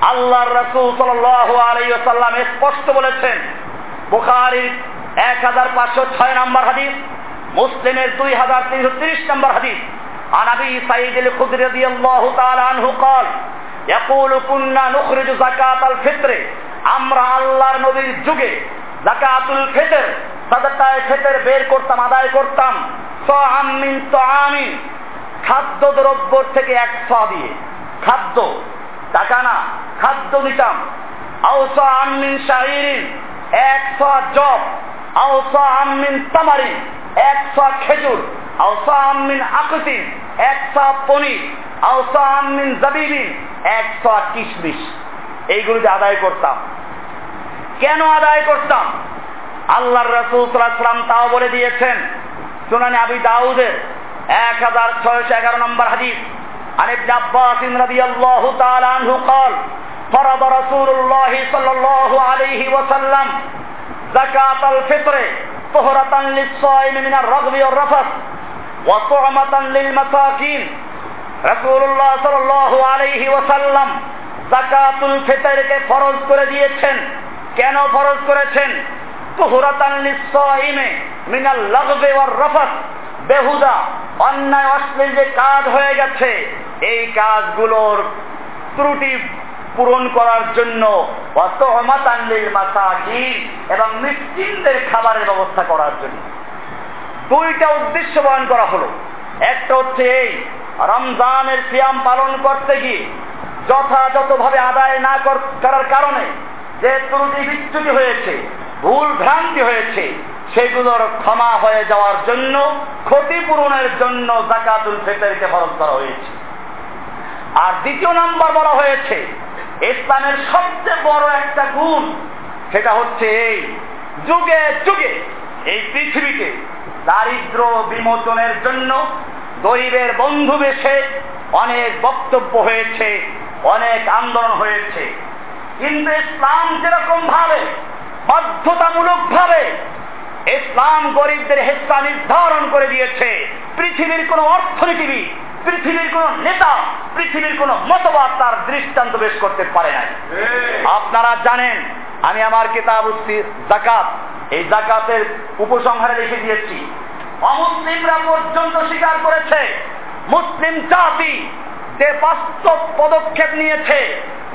আল্লাহর রসুল সাল্লাহ সাল্লাম স্পষ্ট বলেছেন। বুখারির এক হাজার পাঁচশো ছয় নম্বর হাদিস মুসলিমের দুই হাজার তিনশো তিরিশ নম্বর হাদিস عن ابي سعيد الخدري رضي الله تعالى عنه قال يقول كنا نخرج زكاة الفطر আমরা আল্লাহর নবীর যুগে জাকাতুল ফিতর সাদাকায়ে ফিতর বের করতাম আদায় করতাম সাআমিন তাআমিন খাদ্য দ্রব্য থেকে এক ছ দিয়ে খাদ্য টাকা না খাদ্য দিতাম আউসা আমিন শাহিরিন এক ছ জব আউসা আমিন তামারিন এক ছ খেজুর আউসা আমিন আকতিন এক ছ পনির আউসা আমিন জাবিবিন এক ছ কিশমিশ এইগুলিতে আদায় করতাম কেন আদায় করতাম আল্লাহর রসুল সাল্লাম তাও বলে দিয়েছেন সুনানি আবি দাউদের এক হাজার ছয়শ এগারো নম্বর হাদিস عن ابن عباس رضي الله تعالى عنه قال فرض رسول الله صلى الله عليه وسلم জাকাত আল ফিতরে, তোহরাতান লিসাইম মিনার রাগবি ওয়ার রাফাস, ওয়া তু'মাতান লিল মাসাকিন। রাসূলুল্লাহ ফরজ করে দিয়েছেন। কেন ফরজ করেছেন? তুহরাতান লিসাইমে মিনাল লাগবি ওয়ার রাফাস। বেহুদা, অন্যায় অশ্লীল যে কাজ হয়ে গেছে, এই কাজগুলোর ত্রুটি পূরণ করার জন্য এবং মিসকিনদের খাবারের ব্যবস্থা করার জন্য। দুইটা উদ্দেশ্য বয়ন করা হলো। একটা হচ্ছে এই, রমজানের সিয়াম পালন করতে গিয়ে যথাযথভাবে আদায় না করার কারণে যে ত্রুটি বিচ্যুতি হয়েছে, ভুল ভ্রান্তি হয়েছে, সেগুলোর ক্ষমা হয়ে যাওয়ার জন্য, ক্ষতিপূরণের জন্য জাকাতুল ফেতরকে ফরজ করা হয়েছে। আর দ্বিতীয় নাম্বার বলা হয়েছে ইসলামের সবচেয়ে বড় একটা গুণ, সেটা হচ্ছে এই যুগে যুগে এই পৃথিবীতে দারিদ্র বিমোচনের জন্য গরিবের বন্ধু বেশে অনেক বক্তব্য হয়েছে, অনেক আন্দোলন হয়েছে। কিন্তু ইসলাম যেরকম ভাবে বাধ্যতামূলক ভাবে ইসলাম গরিবদের হেস্তা নির্ধারণ করে দিয়েছে, পৃথিবীর কোন অর্থনীতিবিদ পৃথিবীর কোন নেতা পৃথিবীর কোন মতবাদ তার দৃষ্টান্ত বেশ করতে পারে নাই। আপনারা জানেন আমি আমার কিতাব জাকাত এই জাকাতের উপসংহারে লিখে দিয়েছি। অমুসলিমরা পর্যন্ত স্বীকার করেছে মুসলিম জাতি যে বাস্তব পদক্ষেপ নিয়েছে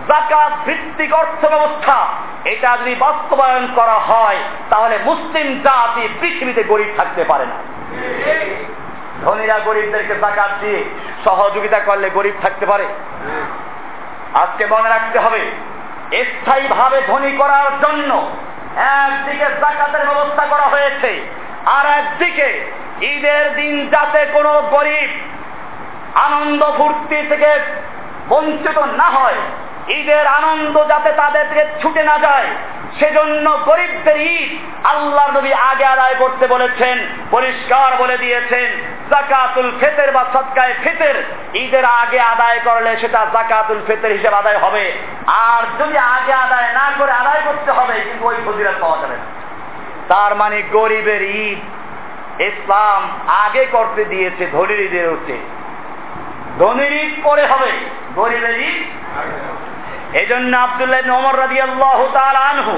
জাকাত ভিত্তিক অর্থ ব্যবস্থা এটা যদি বাস্তবায়ন করা হয় তাহলে মুসলিম জাতি পৃথিবীতে গরিব থাকতে পারে না। ধনীরা গরিবদেরকে জাকাত দিয়ে সহযোগিতা করলে গরিব থাকতে পারে। আজকে মনে রাখতে হবে স্থায়ী ভাবে ধনী করার জন্য একদিকে জাকাতের ব্যবস্থা করা হয়েছে, আর একদিকে ঈদের দিন যাতে কোনো গরিব আনন্দ ফুর্তি থেকে বঞ্চিত না হয়, ঈদের আনন্দ যাতে তাদের থেকে ছুটে না যায়, সেজন্য গরিবদের ঈদ আল্লাহ নবী আগে আদায় করতে বলেছেন, পরিষ্কার বলে দিয়েছেন। জাকাতুল ফেতের বা সৎকায় ফেতের, ঈদের আগে আদায় করলে সেটা জাকাতুল ফেতের হিসেবে আদায় হবে। আর যদি আগে আদায় না করে আদায় করতে হবে, কিন্তু ওই পাওয়া যাবে তার মানে গরিবের ঈদ ইসলাম আগে করতে দিয়েছে ধনির ঈদের উঠে ধনির ঈদ পরে হবে, গরিবের ঈদ এই জন্য আবদুল্লাহ ওমর রাজি আল্লাহ আনহু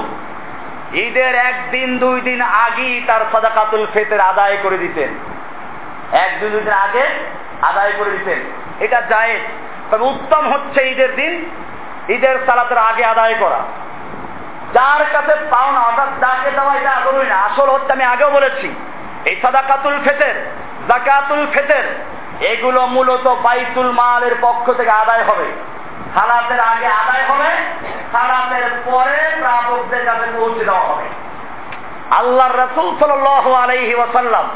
ঈদের একদিন, দুই দিন আগেই তার সাদাকাতুল ফেতের আদায় করে দিতেন। এক, দুই দিন আগে আদায় করে দিতেন এটা যায় তবে উত্তম হচ্ছে ঈদের দিন, ঈদের সালাতের আগে আদায় করা। যার কাছে পাওনা, অর্থাৎ যাকে দেওয়া, এটা আদরই না। আসল হচ্ছে, আমি আগেও বলেছি, এই সাদাকাতুল ফেতের, জাকাতুল ফেতের, এগুলো মূলত বাইতুল মালের পক্ষ থেকে আদায় হবে। সালাতের আগে আদায় হবে, সালাতের পরে প্রাপকদের কাছে পৌঁছে দেওয়া হবে। আল্লাহর রসুল সাল আলাইহি ওয়াসাল্লাম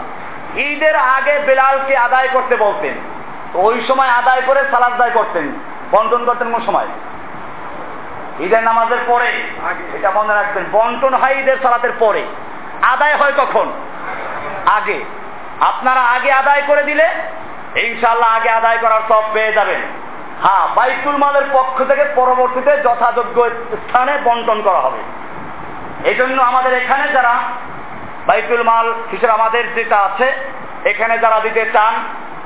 ঈদের আগে বেলালকে আদায় করতে বলতেন। ওই সময় আদায় করে সালাদ আদায় করতেন। বন্টন করতেন কোন সময়? ঈদের নামাজের পরে। এটা মনে রাখবেন বন্টন হয় ঈদের সালাতের পরে। আদায় হয় কখন? আগে। আপনারা আগে আদায় করে দিলে ইনশাল্লাহ আগে আদায় করার সব পেয়ে যাবেন। হ্যাঁ বাইতুল মালের পক্ষ থেকে পরবর্তীতে যথাযোগ্য স্থানে বন্টন করা হবে। এই জন্য আমাদের এখানে যারা বাইতুল মাল হিসেবে আমাদের যেটা আছে, এখানে যারা দিতে চান,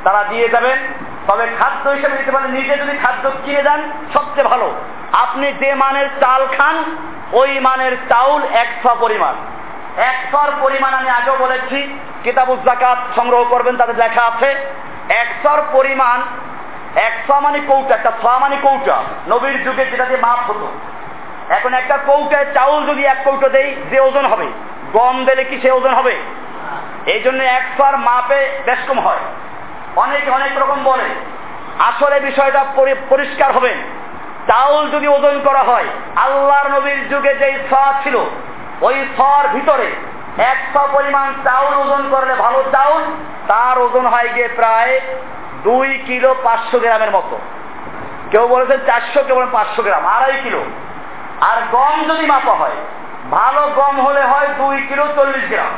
তারা দিয়ে যাবেন। তবে খাদ্য হিসেবে দিতে পারেন, নিজে যদি খাদ্য কিনে দেন, সবচেয়ে ভালো। আপনি যে মানের চাল খান, ওই মানের চাউল একশো পরিমাণ। একশোর পরিমাণ আমি আগেও বলেছি, কিতাবুজ জাকাত সংগ্রহ করবেন তাদের লেখা আছে একশোর পরিমাণ একশো মানে কৌটা, একটা ছ মানে কৌটা। নবীর যুগে যেটা দিয়ে মাপ হতো। এখন একটা কৌটায় চাউল যদি এক কৌটো দেই, যে ওজন হবে। গম দিলে কি সে ওজন হবে? এই জন্য একশোর মাপে বেশ কম হয়। অনেকে, অনেক রকম বলে। আসলে বিষয়টা পরিষ্কার হবে। চাউল যদি ওজন করা হয়, আল্লাহর নবীর যুগে যেই ছ ছিল, ওই ছর ভিতরে একশো পরিমাণ চাউল ওজন করলে ভালো চাউল, তার ওজন হয় গিয়ে প্রায় দুই কিলো পাঁচশো গ্রামের মতো। কেউ বলেছেন চারশো, কেউ বলেন পাঁচশো গ্রাম, আড়াই কিলো। আর গম যদি মাপা হয় ভালো গম হলে হয় দুই কিলো চল্লিশ গ্রাম।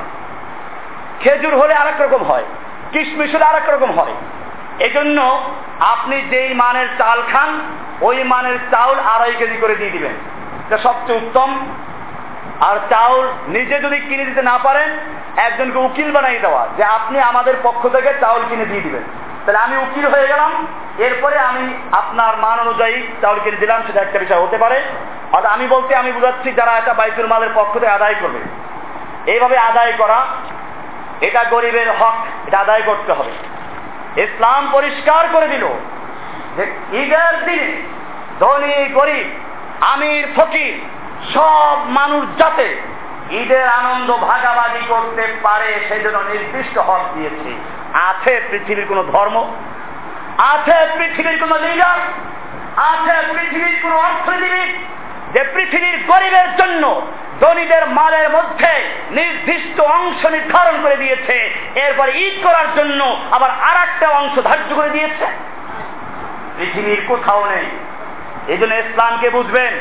খেজুর হলে আরেক রকম হয়, কিশমিশ হলে আরেক রকম হয়। এজন্য আপনি যেই মানের চাল খান, ওই মানের চাউল আড়াই কেজি করে দিয়ে দিবেন। এটা সবচেয়ে উত্তম। আর চাউল নিজে যদি কিনে দিতে না পারেন, একজনকে উকিল বানাই দেওয়া যে আপনি আমাদের পক্ষ থেকে চাউল কিনে দিয়ে দিবেন। তাহলে আমি উকিল হয়ে গেলাম। এরপরে আমি আপনার মান অনুযায়ী কিনে দিলাম, সেটা একটা বিষয় হতে পারে। অর্থাৎ আমি বলতে আমি বুঝাচ্ছি যারা এটা বাইতুল মালের পক্ষ থেকে আদায় করবে। এইভাবে আদায় করা, এটা গরিবের হক, এটা আদায় করতে হবে। ইসলাম পরিষ্কার করে দিল যে ঈদের দিনে ধনী গরিব, আমির, ফকির, সব মানুষ যাতে ঈদের আনন্দ ভাগাভাগি করতে পারে, সেজন্য নির্দিষ্ট হক দিয়েছে। আছে পৃথিবীর কোন ধর্ম? আছে পৃথিবীর কোন লিডার? আছে পৃথিবীর কোন অর্থনীতিবিদ যে পৃথিবীর গরিবের জন্য ধনীদের মালের মধ্যে নির্দিষ্ট অংশ নির্ধারণ করে দিয়েছে, এরপর ঈদ করার জন্য আবার আর একটা অংশ ধার্য করে দিয়েছে? পৃথিবীর কোথাও নেই। এই জন্য ইসলামকে বুঝবেন,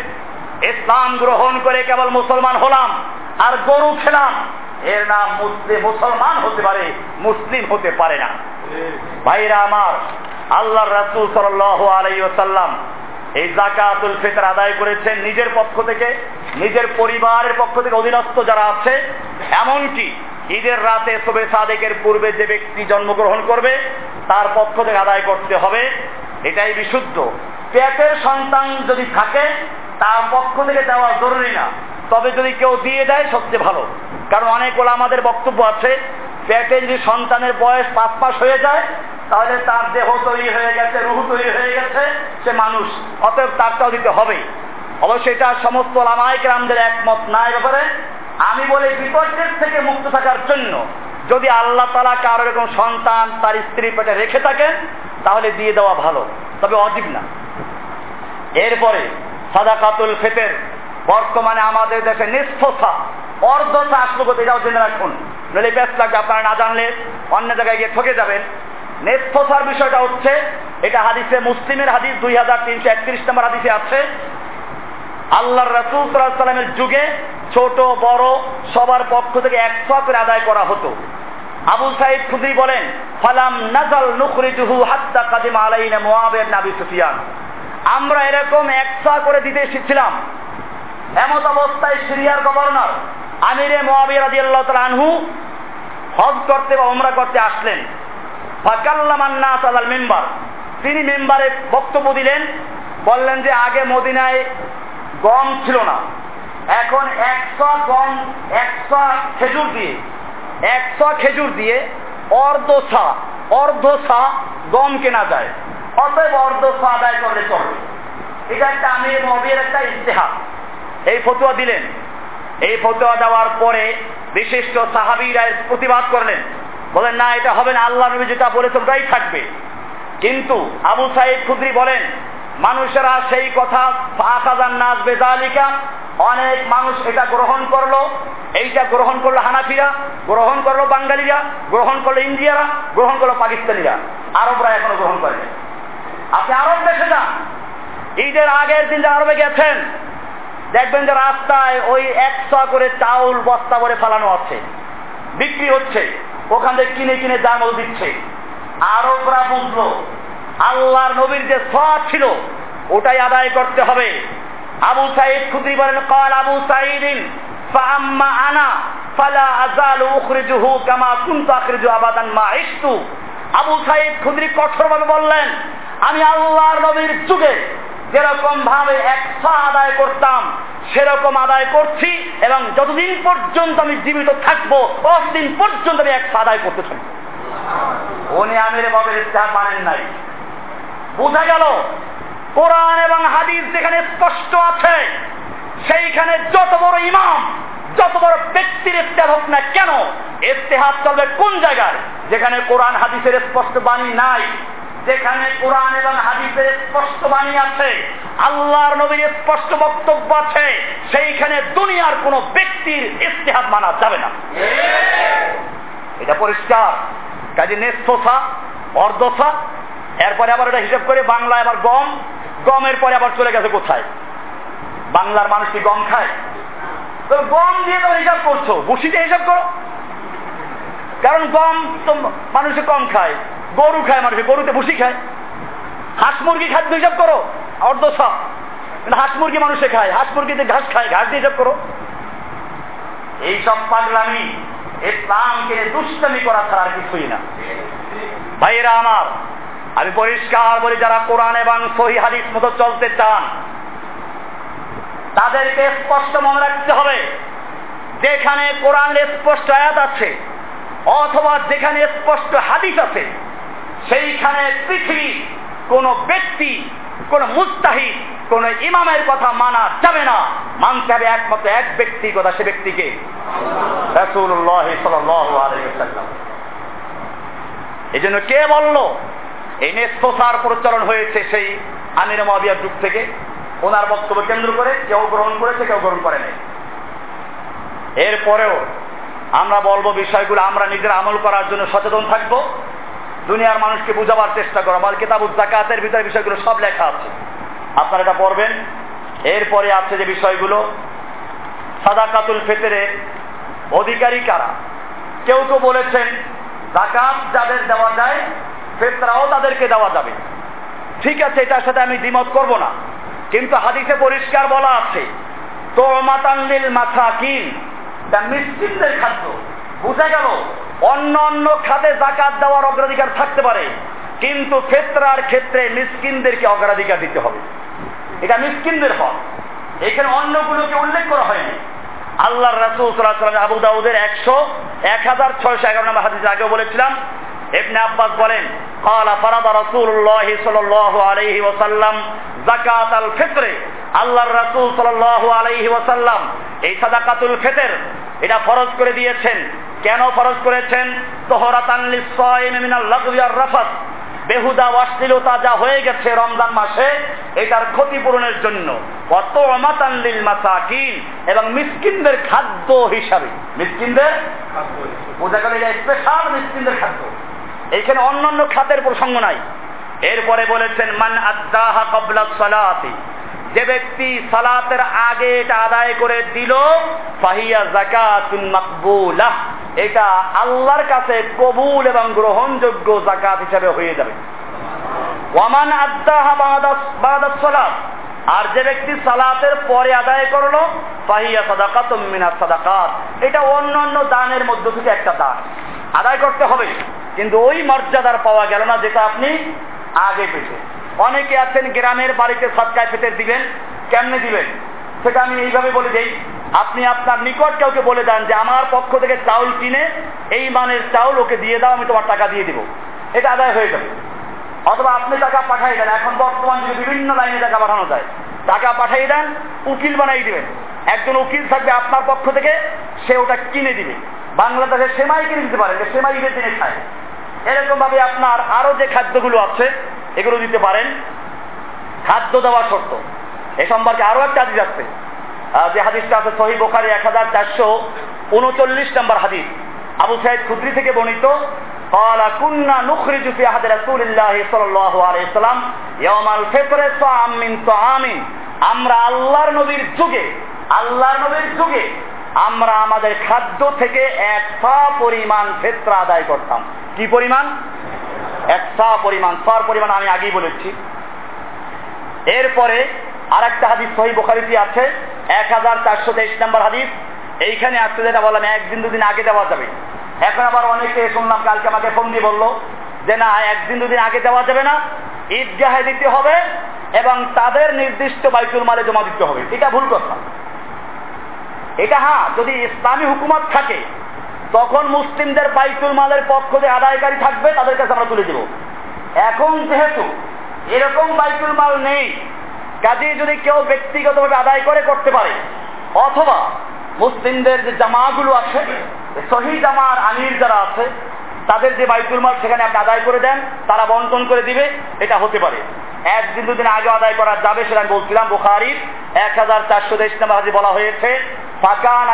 ইসলাম গ্রহণ করে কেবল মুসলমান হলাম। আর গরু খেলাম। এর নাম মুসলিম, মুসলমান হতে পারে, মুসলিম হতে পারে না। ভাইরা আমার আল্লাহ রাসুল সাল্লাম এই জাকাতুল ফিতর আদায় করেছেন নিজের পক্ষ থেকে, নিজের পরিবারের পক্ষ থেকে অধীনস্থ যারা আছে, এমনকি ঈদের রাতে সবে সাদেকের পূর্বে যে ব্যক্তি জন্মগ্রহণ করবে, তার পক্ষ থেকে আদায় করতে হবে। এটাই বিশুদ্ধ। পেটের সন্তান যদি থাকে, তার পক্ষ থেকে দেওয়া জরুরি না। তবে যদি কেউ দিয়ে দেয়, সবচেয়ে ভালো। কারণ অনেক ওলা আমাদের বক্তব্য আছে পেটে যদি সন্তানের বয়স পাঁচ মাস হয়ে যায়, তাহলে তার দেহ তৈরি হয়ে গেছে, রুহু তৈরি হয়ে গেছে, সে মানুষ। অতএব তারটাও দিতে হবে। অবশ্যই এটা সমস্ত লামাইকরামদের একমত না ব্যাপারে। আমি বলি বিপর্যের থেকে মুক্ত থাকার জন্য যদি আল্লাহ তালা কারও এরকম সন্তান তার স্ত্রী পেটে রেখে থাকেন, তাহলে দিয়ে দেওয়া ভালো। তবে অজীব না। এরপরে, সাদাকাতুল ফেতের। বর্তমানে আমাদের দেশে নিষ্ঠতা, অর্ধতা আসলো এটাও জেনে রাখুন নইলে ব্যস্ত লাগবে, আপনারা না জানলে অন্য জায়গায় গিয়ে ঠকে যাবেন। নেস্থতার বিষয়টা হচ্ছে, এটা হাদিসে মুসলিমের হাদিস দুই হাজার তিনশো একত্রিশ নম্বর হাদিসে আছে আল্লাহ রসুল সাল্লামের যুগে ছোট, বড়, সবার পক্ষ থেকে একশো করে আদায় করা হতো। আবু সাইদ খুদি বলেন, ফালাম নাজাল নুখরিজুহু হাত্তা কাদিম আলাইনা মুআবিয়া নাবি সুফিয়ান। আমরা এরকম একশো করে দিতে এসেছিলাম এমত অবস্থায় সিরিয়ার গভর্নর আমিরে মোয়াবিয়া রাদিয়াল্লাহু তাআলা আনহু হজ করতে বা ওমরা করতে আসলেন। ফাকাল্লামান নাস আলাল মেম্বার। তিনি মেম্বারে বক্তব্য দিলেন, বললেন যে আগে মদিনায় গম ছিল না। এখন একশো গম, একশো খেজুর দিয়ে, একশো খেজুর দিয়ে অর্ধসা অর্ধসা গম কেনা যায়। অতএব অর্ধসা আদায় করলে চলবে। এটা একটা আমির মবির একটা ইস্তেহার এই ফতুয়া দিলেন। এই ফতুয়া দেওয়ার পরে বিশিষ্ট সাহাবিরা প্রতিবাদ করলেন। বলেন, না, এটা হবে না। আল্লাহ নবী যেটা বলেছে ওটাই থাকবে। কিন্তু আবু সাইদ খুদ্রি বলেন, মানুষেরা সেই কথা আকাজান নাচ বেজালিকা, অনেক মানুষ এটা গ্রহণ করল। এইটা গ্রহণ করল হানাফিরা, গ্রহণ করল বাঙালিরা, গ্রহণ করল ইন্ডিয়ারা, গ্রহণ করল পাকিস্তানিরা। আরবরা এখনও গ্রহণ করেনি। আপনি আরব দেশে যান। ঈদের আগের দিন আরবে গেছেন দেখবেন যে রাস্তায় ওই একশো করে চাউল বস্তা করে ফালানো আছে। বিক্রি হচ্ছে। ওখান থেকে কিনে কিনে দাম দিচ্ছে। আরবরা বুঝলো, আল্লাহর নবীর যে সব ছিল, ওটাই আদায় করতে হবে। আবু সাইদ খুদ্রি বলেন, কল আবু সাইদিন ফাম্মা আনা, ফালা আজালু উখরিজুহু কামা কুনতু আখরিজু আবাদান মা ইশতু। আবু সাইদ খুদ্রি কঠোরভাবে বললেন, আমি আল্লাহর নবীর যুগে যেরকম ভাবে একশো আদায় করতাম, সেরকম আদায় করছি এবং যতদিন পর্যন্ত আমি জীবিত থাকব, ততদিন পর্যন্ত আমি একশো আদায় করতে থাকব। উনি আমির বাবের ইস্তাহার মানেন নাই। বোঝা গেল, কোরআন এবং হাদিস যেখানে স্পষ্ট আছে, সেইখানে যত বড় ইমাম, যত বড় ব্যক্তির ইস্তেহার হোক না কেন ইস্তেহার চলবে কোন জায়গায়? যেখানে কোরআন, হাদিসের স্পষ্ট বাণী নাই। যেখানে কোরআন এবং হাদিসের স্পষ্ট বাণী আছে, আল্লাহর নবীর স্পষ্ট বক্তব্য আছে, সেইখানে দুনিয়ার কোন ব্যক্তির ইস্তেহাদ মানা যাবে না। এটা পরিষ্কার। কাজে নেস্তসা অর্ধসা এরপরে আবার এটা হিসাব করে বাংলা আবার গম, গমের পরে আবার চলে গেছে কোথায়? বাংলার মানুষ কি গম খায়? তো গম দিয়ে তো হিসাব করছ বসিতে হিসাব করো। কারণ গম তো মানুষে কম খায়। গরু খায় মানুষে, গরুতে ভুসি খায়। হাঁস মুরগি খাদ্য হিসাব করো, অর্ধ সব। হাঁস মুরগি মানুষে খায়, হাঁস মুরগিতে ঘাস খায়, ঘাস দিয়ে হিসাব করো। এইসব পাগলামি, ইসলামকে দুষ্টমি করা ছাড়া আর কিছুই না। ভাইয়েরা আমার, আমি পরিষ্কার বলি, যারা কোরআন এবং সহি হাদিস মতো চলতে চান, তাদেরকে স্পষ্ট মনে রাখতে হবে, যেখানে কোরআনের স্পষ্ট আয়াত আছে, অথবা যেখানে স্পষ্ট হাদিস আছে সেইখানে পৃথিবী কোন ব্যক্তি, কোন মুস্তাহিদ, কোন ইমামের কথা মানা যাবে না। মানতে হবে একমাত্র এক ব্যক্তির কথা, সে ব্যক্তিকে। এই জন্য কে বলল, এই নেস্তসার প্রচলন হয়েছে সেই আমির মহাবিয়ার যুগ থেকে। ওনার বক্তব্য কেন্দ্র করে কেউ গ্রহণ করেছে, কেউ গ্রহণ করে নাই। এরপরেও আমরা বলব বিষয়গুলো, আমরা নিজের আমল করার জন্য সচেতন থাকব। দুনিয়ার মানুষকে বুঝাবার চেষ্টা করো। আমার কিতাবুল জাকাতের ভিতরে বিষয়গুলো সব লেখা আছে। আপনারা এটা পড়বেন। এরপরে আছে যে বিষয়গুলো, সাদাকাতুল ফেতেরে অধিকারী কারা? কেউ তো বলেছেন জাকাত যাদের দেওয়া যায়, ফেতরাও তাদেরকে দেওয়া যাবে। ঠিক আছে, এটার সাথে আমি দ্বিমত করব না। কিন্তু হাদিসে পরিষ্কার বলা আছে তো মাতান্দিল মাসাকিন মিসকিনদের খাদ্য। বুঝা গেল? অন্য অন্য খাতে জাকাত দেওয়ার অগ্রাধিকার থাকতে পারে, কিন্তু ফেতরার ক্ষেত্রে মিসকিনদেরকে অগ্রাধিকার দিতে হবে। এটা মিসকিনদের হক। এখানে অন্যগুলোকে উল্লেখ করা হয়নি। আল্লাহ রাসুল সাল্লাহ আবু দাউদের একশো, এক হাজার ছয়শো এগারো নম্বর হাদিস আগেও বলেছিলাম ইবনে আব্বাস বলেন قال فرض رسول الله صلى الله عليه وسلم زكاة الفطر আল্লাহর রাসূল সাল্লাল্লাহু আলাইহি ওয়াসাল্লাম এই সাদাকাতুল ফিতর এটা ফরজ করে দিয়েছেন কেন ফরজ করেছেন তোহরাতান লিসাইম মিনাল লাগবি আর রাফাত বেহুদা অশ্লীলতা যা হয়ে গেছে রমজান মাসে এটার ক্ষতিপূরণের জন্য কত অমাতান্লিল মাসাকিন এবং মিসকিনদের খাদ্য হিসাবে মিসকিনদের বোঝা গেল এটা স্পেশাল মিসকিনদের খাদ্য এইখানে অন্যান্য খাতের প্রসঙ্গ নাই। এরপরে বলেছেন, মান আদাহা কবলা সালাতি। যে ব্যক্তি সালাতের আগে এটা আদায় করে দিল, ফাহিয়া জাকাতুন এটা আল্লাহর কাছে কবুল এবং গ্রহণযোগ্য জাকাত হিসাবে হয়ে যাবে। ওয়ামান আদাহা বাদাস সালাত। আর যে ব্যক্তি সালাতের পরে আদায় করল, ফাহিয়া সাদাকাত মিনা সাদাকাত। এটা অন্য অন্য দানের মধ্য থেকে একটা দান। আদায় করতে হবে। কিন্তু ওই মর্যাদার পাওয়া গেল না যেটা আপনি আগে পেতে। অনেকে আছেন, গ্রামের বাড়িতে সৎকায় পেতে দিবেন, কেমনে দিবেন? সেটা আমি এইভাবে বলে দেই। আপনি আপনার নিকট কাউকে বলে দেন যে, আমার পক্ষ থেকে চাউল কিনে, এই মানের চাউল ওকে দিয়ে দাও, আমি তোমার টাকা দিয়ে দিব। এটা আদায় হয়ে যাবে। অথবা আপনি টাকা পাঠাই দেন। এখন বর্তমান যুগে বিভিন্ন লাইনে টাকা পাঠানো যায়, টাকা পাঠাই দেন, উকিল বানাই দিবেন। একজন উকিল থাকবে আপনার পক্ষ থেকে, সে ওটা কিনে দিবে। বাংলাদেশে সেমাই কিনে দিতে পারে, যে সেমাই ঈদের দিনে খায়। এরকম ভাবে আপনার আরও যে খাদ্যগুলো আছে, এগুলো দিতে পারেন। খাদ্য দেওয়া শর্ত। এ সম্পর্কে আরও একটা হাদিস আছে। যে হাদিসটা আছে সহি বোখারি এক হাজার চারশো উনচল্লিশ নম্বর হাদিস। আবু সাহেব খুদ্রি থেকে বর্ণিত قال كنا نخرج في عهد رسول الله صلى الله عليه وسلم يوم الفطر طعام من طعام আমরা আল্লাহর নবীর যুগে আল্লাহর নবীর যুগে আমরা আমাদের খাদ্য থেকে এক সা পরিমাণ ফেত্রা আদায় করতাম কি পরিমাণ এক সা পরিমাণ সার পরিমাণ আমি আগেই বলেছি এরপরে আর একটা হাদিস সহি বোখারিতে আছে এক হাজার চারশো তেইশ নম্বর হাদিস এইখানে আসতে যেটা বললাম একদিন দুদিন আগে দেওয়া যাবে এখন আবার অনেকে শুনলাম কালকে আমাকে ফোন দিয়ে বলল যে, না, একদিন দুদিন আগে দেওয়া যাবে না। ঈদগাহে দিতে হবে এবং তাদের নির্দিষ্ট বাইতুল মালে জমা দিতে হবে। এটা ভুল কথা। এটা হ্যাঁ যদি ইসলামী হুকুমত থাকে, তখন মুসলিমদের বাইতুল মালের পক্ষ যে আদায়কারী থাকবে, তাদের কাছে আমরা তুলে দেব। এখন যেহেতু এরকম বাইতুল মাল নেই, কাজে যদি কেউ ব্যক্তিগতভাবে আদায় করে, করতে পারে। অথবা মুসলিমদের যে জামাগুলো আছে সহি জামার আমির যারা আছে, তাদের যে বাইতুল মাল সেখানে আপনি আদায় করে দেন, তারা বন্টন করে দিবে, এটা হতে পারে। একদিন দুদিন আগে আদায় করা যাবে সেটা আমি বলছিলাম বুখারির এক হাজার চারশো তেইশ নম্বর বলা হয়েছে, ফাকান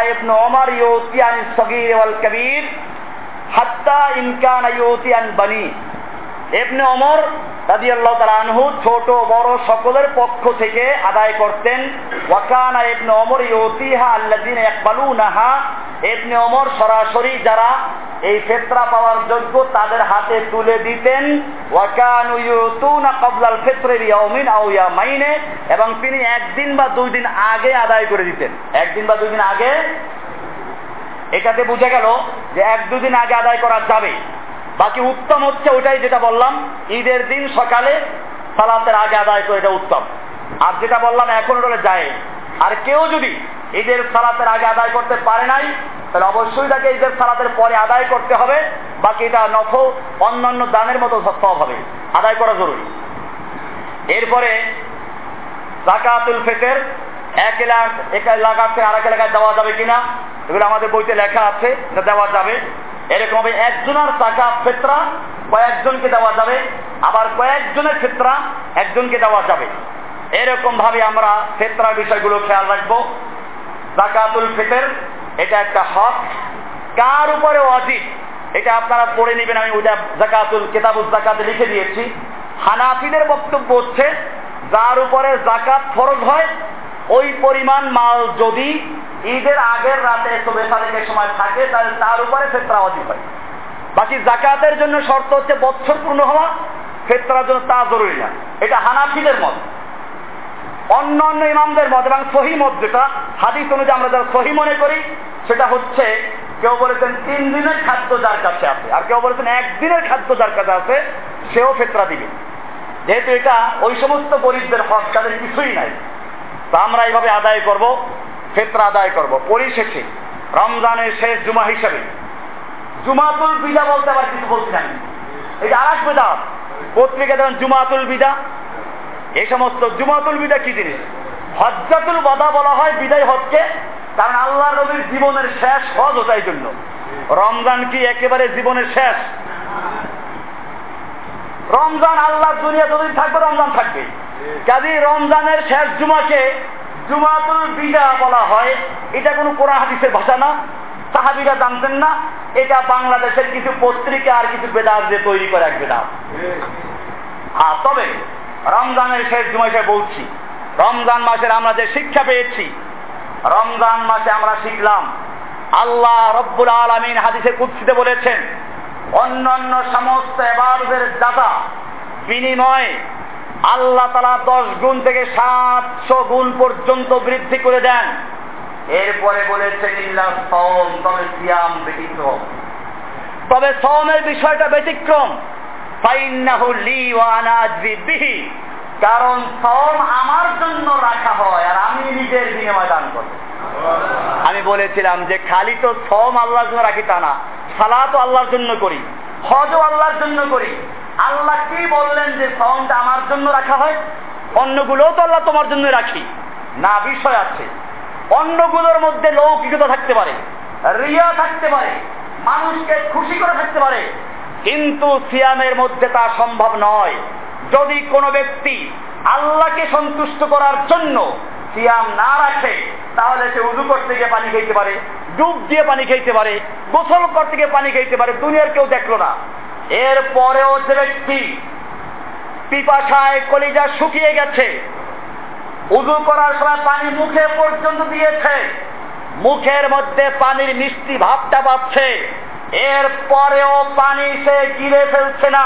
ওয়াল কবির, হাত্তা বানি। আনহু ছোট, বড় সকলের পক্ষ থেকে আদায় করতেন, ওয়াকানা এবনে ওমর ইউতিহা আল্লাযিনা ইয়াকবালুনাহা এবনে ওমর সরাসরি যারা এই ফেতরা পাওয়ার যোগ্য তাদের হাতে তুলে দিতেন এবং তিনি একদিন বা দুই দিন আগে আদায় করে দিতেন। একদিন বা দুই দিন আগে? এটাতে বুঝে গেল যে এক দুদিন আগে আদায় করা যাবে। বাকি উত্তম হচ্ছে ওটাই যেটা বললাম, ঈদের দিন সকালে সালাতের আগে আদায় করে এটা উত্তম। আর যেটা বললাম এখন ওটা যায়। আর কেউ যদি ঈদের সালাতের আগে আদায় করতে পারে নাই, তাহলে অবশ্যই তাকে ঈদের সালাতের পরে আদায় করতে হবে, বাকি এটা নফ অন্যান্য দানের মতো সব হবে। আদায় করা জরুরি। এরপরে জাকাতুল ফেতের, এক এলাকা এক এলাকা থেকে আরেক এলাকায় দেওয়া যাবে কিনা, এগুলো আমাদের বইতে লেখা আছে, এটা দেওয়া যাবে। এরকম হবে একজনের টাকা ফেতরা, কয়েকজনকে দেওয়া যাবে, আবার কয়েকজনের ফেতরা, একজনকে দেওয়া যাবে। এরকম ভাবে আমরা ফেতরার বিষয়গুলো খেয়াল রাখব। জাকাতুল ফেতের, এটা একটা হক। কার উপরে অজিব এটা আপনারা পড়ে নেবেন, আমি ওটা জাকাতুল, কেতাবুল জাকাতে লিখে দিয়েছি। হানাফিদের বক্তব্য হচ্ছে, যার উপরে জাকাত ফরজ হয়, ওই পরিমাণ মাল যদি ঈদের আগের রাতে চবে সালেকের সময় থাকে, তাহলে তার উপরে ফেতরা অজিব হয়। বাকি জাকাতের জন্য শর্ত হচ্ছে বছর পূর্ণ হওয়া, ফেতরার জন্য তা জরুরি না। এটা হানাফিদের মত। অন্য অন্য ইমামদের মত এবং সহি মত যেটা, হাদিস অনুযায়ী আমরা যারা সহি মনে করি, সেটা হচ্ছে কেউ বলেছেন তিন দিনের খাদ্য যার কাছে আছে, আর কেউ বলেছেন একদিনের খাদ্য যার কাছে আছে, সেও ফেতরা দিবে। যেহেতু এটা ওই সমস্ত গরিবদের হক, তাদের কিছুই নাই। তা আমরা এইভাবে আদায় করব, ফেতরা আদায় করব। পরিশেষে, রমজানের শেষ জুমা হিসেবে, জুমাতুল বিদা বলতে আবার কিছু বলছি আমি। এটা আর এক বেদা পত্রিকা দেবেন জুমাতুল বিদা এই সমস্ত জুমাতুল বিদা কি জিনিস? হজ্জাতুল বাদা বলা হয় বিদায় হজকে, কারণ আল্লাহ নবীর জীবনের শেষ হজ ওটাই জন্য। রমজান কি একেবারে জীবনের শেষ? রমজান আল্লাহ দুনিয়া যতদিন থাকবে, রমজান থাকবে। কাজী রমজানের শেষ জুমাকে জুমাতুল বিদা বলা হয়। এটা কোনো কোরআন হাদিসের ভাষা না। সাহাবিরা জানতেন না। এটা বাংলাদেশের কিছু পত্রিকা আর কিছু বেদাত দিয়ে তৈরি করে এক বেদাত। হ্যাঁ তবে রমজানের শেষ জুমা হিসেবে বলছি, রমজান মাসের আমরা যে শিক্ষা পেয়েছি, রমজান মাসে আমরা শিখলাম, আল্লাহ রব্বুল আলমিন হাদিসে কুৎসিতে বলেছেন, অন্যান্য সমস্ত এবারদের দাতা বিনিময়ে আল্লাহ তালা দশ গুণ থেকে সাতশো গুণ পর্যন্ত বৃদ্ধি করে দেন। এরপরে বলেছেন, ইল্লা সম তবে সিয়াম ব্যতিক্রম তবে সমের বিষয়টা ব্যতিক্রম। কারণ সম আমার জন্য রাখা হয় আর আমি নিজের বিনিময় দান করব। আমি বলেছিলাম যে খালি তো সম আল্লাহর জন্য রাখি তা না সালা তো আল্লাহর জন্য করি হজও আল্লাহর জন্য করি। আল্লাহ কি বললেন যে সমটা আমার জন্য রাখা হয়? অন্যগুলোও তো আল্লাহ তোমার জন্য রাখি। না, বিষয় আছে। অন্যগুলোর মধ্যে লৌকিকতা থাকতে পারে, রিয়া থাকতে পারে, মানুষকে খুশি করে থাকতে পারে কিন্তু সিয়ামের মধ্যে তা সম্ভব নয়। যদি কোনো ব্যক্তি আল্লাহকে সন্তুষ্ট করার জন্য সিয়াম না রাখে, তাহলে সে উজু করতে গিয়ে পানি খাইতে পারে, ডুব দিয়ে পানি খাইতে পারে, গোসল করতে গিয়ে পানি খাইতে পারে, দুনিয়ার কেউ দেখল না। এর পরেও যে ব্যক্তি পিপাসায় কলিজা শুকিয়ে গেছে, উজু করার সময় পানি মুখে পর্যন্ত দিয়েছে, মুখের মধ্যে পানির মিষ্টি ভাবটা পাচ্ছে। এর পরেও পানি সে গিলে ফেলছে না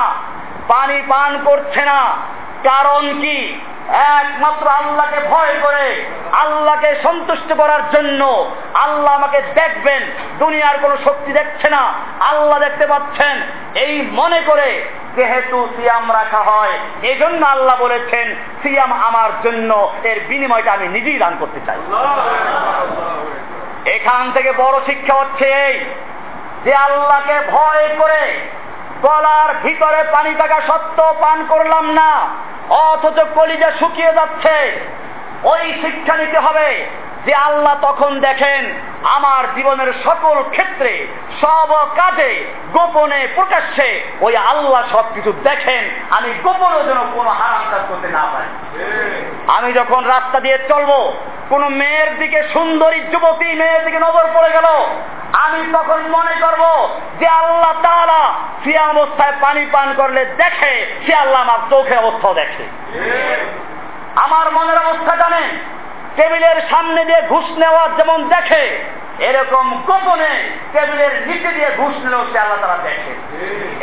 পানি পান করছে না। কারণ কি? একমাত্র আল্লাহকে ভয় করে আল্লাহকে সন্তুষ্ট করার জন্য আল্লাহ আমাকে দেখবেন দুনিয়ার কোনো শক্তি দেখছে না আল্লাহ দেখতে পাচ্ছেন। এই মনে করে যেহেতু সিয়াম রাখা হয় এই জন্য আল্লাহ বলেছেন সিয়াম আমার জন্য এর বিনিময়টা আমি নিজেই দান করতে চাই। এখান থেকে বড় শিক্ষা হচ্ছে এই যে আল্লাহকে ভয় করে গলার ভিতরে পানি থাকা সত্ত্বেও পান করলাম না, অথচ কলিজা শুকিয়ে যাচ্ছে। ওই শিক্ষা নিতে হবে। যে আল্লাহ তখন দেখেন আমার জীবনের সকল ক্ষেত্রে সব কাজে গোপনে প্রকাশ্যে ওই আল্লাহ সবকিছু দেখেন আমি গোপনে যেন কোনো হারাম কাজ করতে না পারি। আমি যখন রাস্তা দিয়ে চলবো কোন মেয়ের দিকে সুন্দরী যুবতী মেয়ের দিকে নজর পড়ে গেল আমি তখন মনে করব যে আল্লাহ তাআলা সিয়া অবস্থায় পানি পান করলে দেখে সে আল্লাহ আমার চোখের অবস্থাও দেখে। আমার মনের অবস্থা জানেন? টেবিলের সামনে দিয়ে ঘুষ নেওয়া যেমন দেখে, এরকম গোপনে টেবিলের নিচে দিয়ে ঘুষ নিলেও সে আল্লাহ তারা দেখে।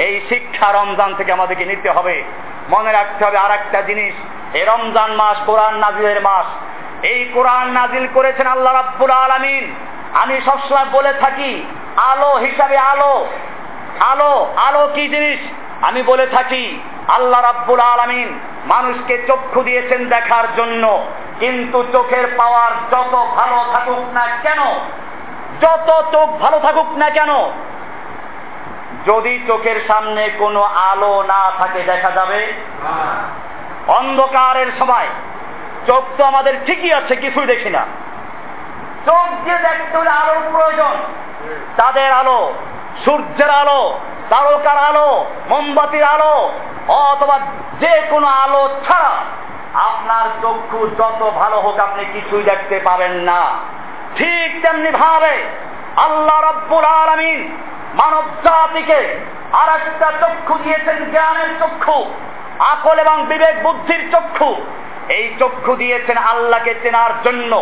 এই শিক্ষা রমজান থেকে আমাদেরকে নিতে হবে। মনে রাখতে হবে আর একটা জিনিস, এই রমজান মাস কোরআন নাজিলের মাস। এই কোরআন নাজিল করেছেন আল্লাহ রাব্বুল আলামিন। আমি সবসময় বলে থাকি, আলো হিসাবে আলো। আলো আলো কি জিনিস? আমি বলে থাকি, আল্লাহ রাব্বুল আলামিন মানুষকে চক্ষু দিয়েছেন দেখার জন্য। কিন্তু চোখের পাওয়ার যত ভালো থাকুক না কেন, যত চোখ ভালো থাকুক না কেন, যদি চোখের সামনে কোনো আলো না থাকে, দেখা যাবে অন্ধকারের সময়। চোখ তো আমাদের ঠিকই আছে, কিছুই দেখি না। চোখ দিয়ে দেখতে হলে আলোর প্রয়োজন। তাদের আলো, সূর্যের আলো, তারকার আলো, মোমবাতির আলো, অথবা যে কোনো আলো ছাড়া আপনার চক্ষু যত ভালো হোক আপনি কিছুই দেখতে পাবেন না। ঠিক তেমনি ভাবে আল্লাহ রব্বুল আলমিন মানব জাতিকে আর একটা চক্ষু দিয়েছেন, জ্ঞানের চক্ষু, আকল এবং বিবেক বুদ্ধির চক্ষু। এই চক্ষু দিয়েছেন আল্লাহকে চেনার জন্য।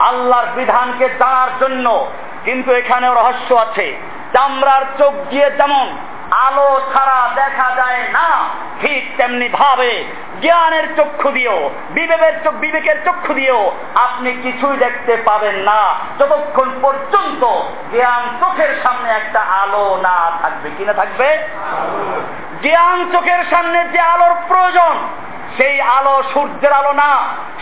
আল্লাহর বিধানকে জানার জন্য। কিন্তু এখানেও রহস্য আছে। চামড়ার চোখ দিয়ে যেমন আলো ছাড়া দেখা যায় না, ঠিক তেমনি ভাবে জ্ঞানের চক্ষু দিয়েও, বিবেকের চোখ বিবেকের চক্ষু দিয়েও আপনি কিছুই দেখতে পাবেন না। যতক্ষণ পর্যন্ত জ্ঞান চোখের সামনে একটা আলো না থাকবে। কিনা থাকবে? জ্ঞান চোখের সামনে যে আলোর প্রয়োজন সেই আলো সূর্যের আলো না,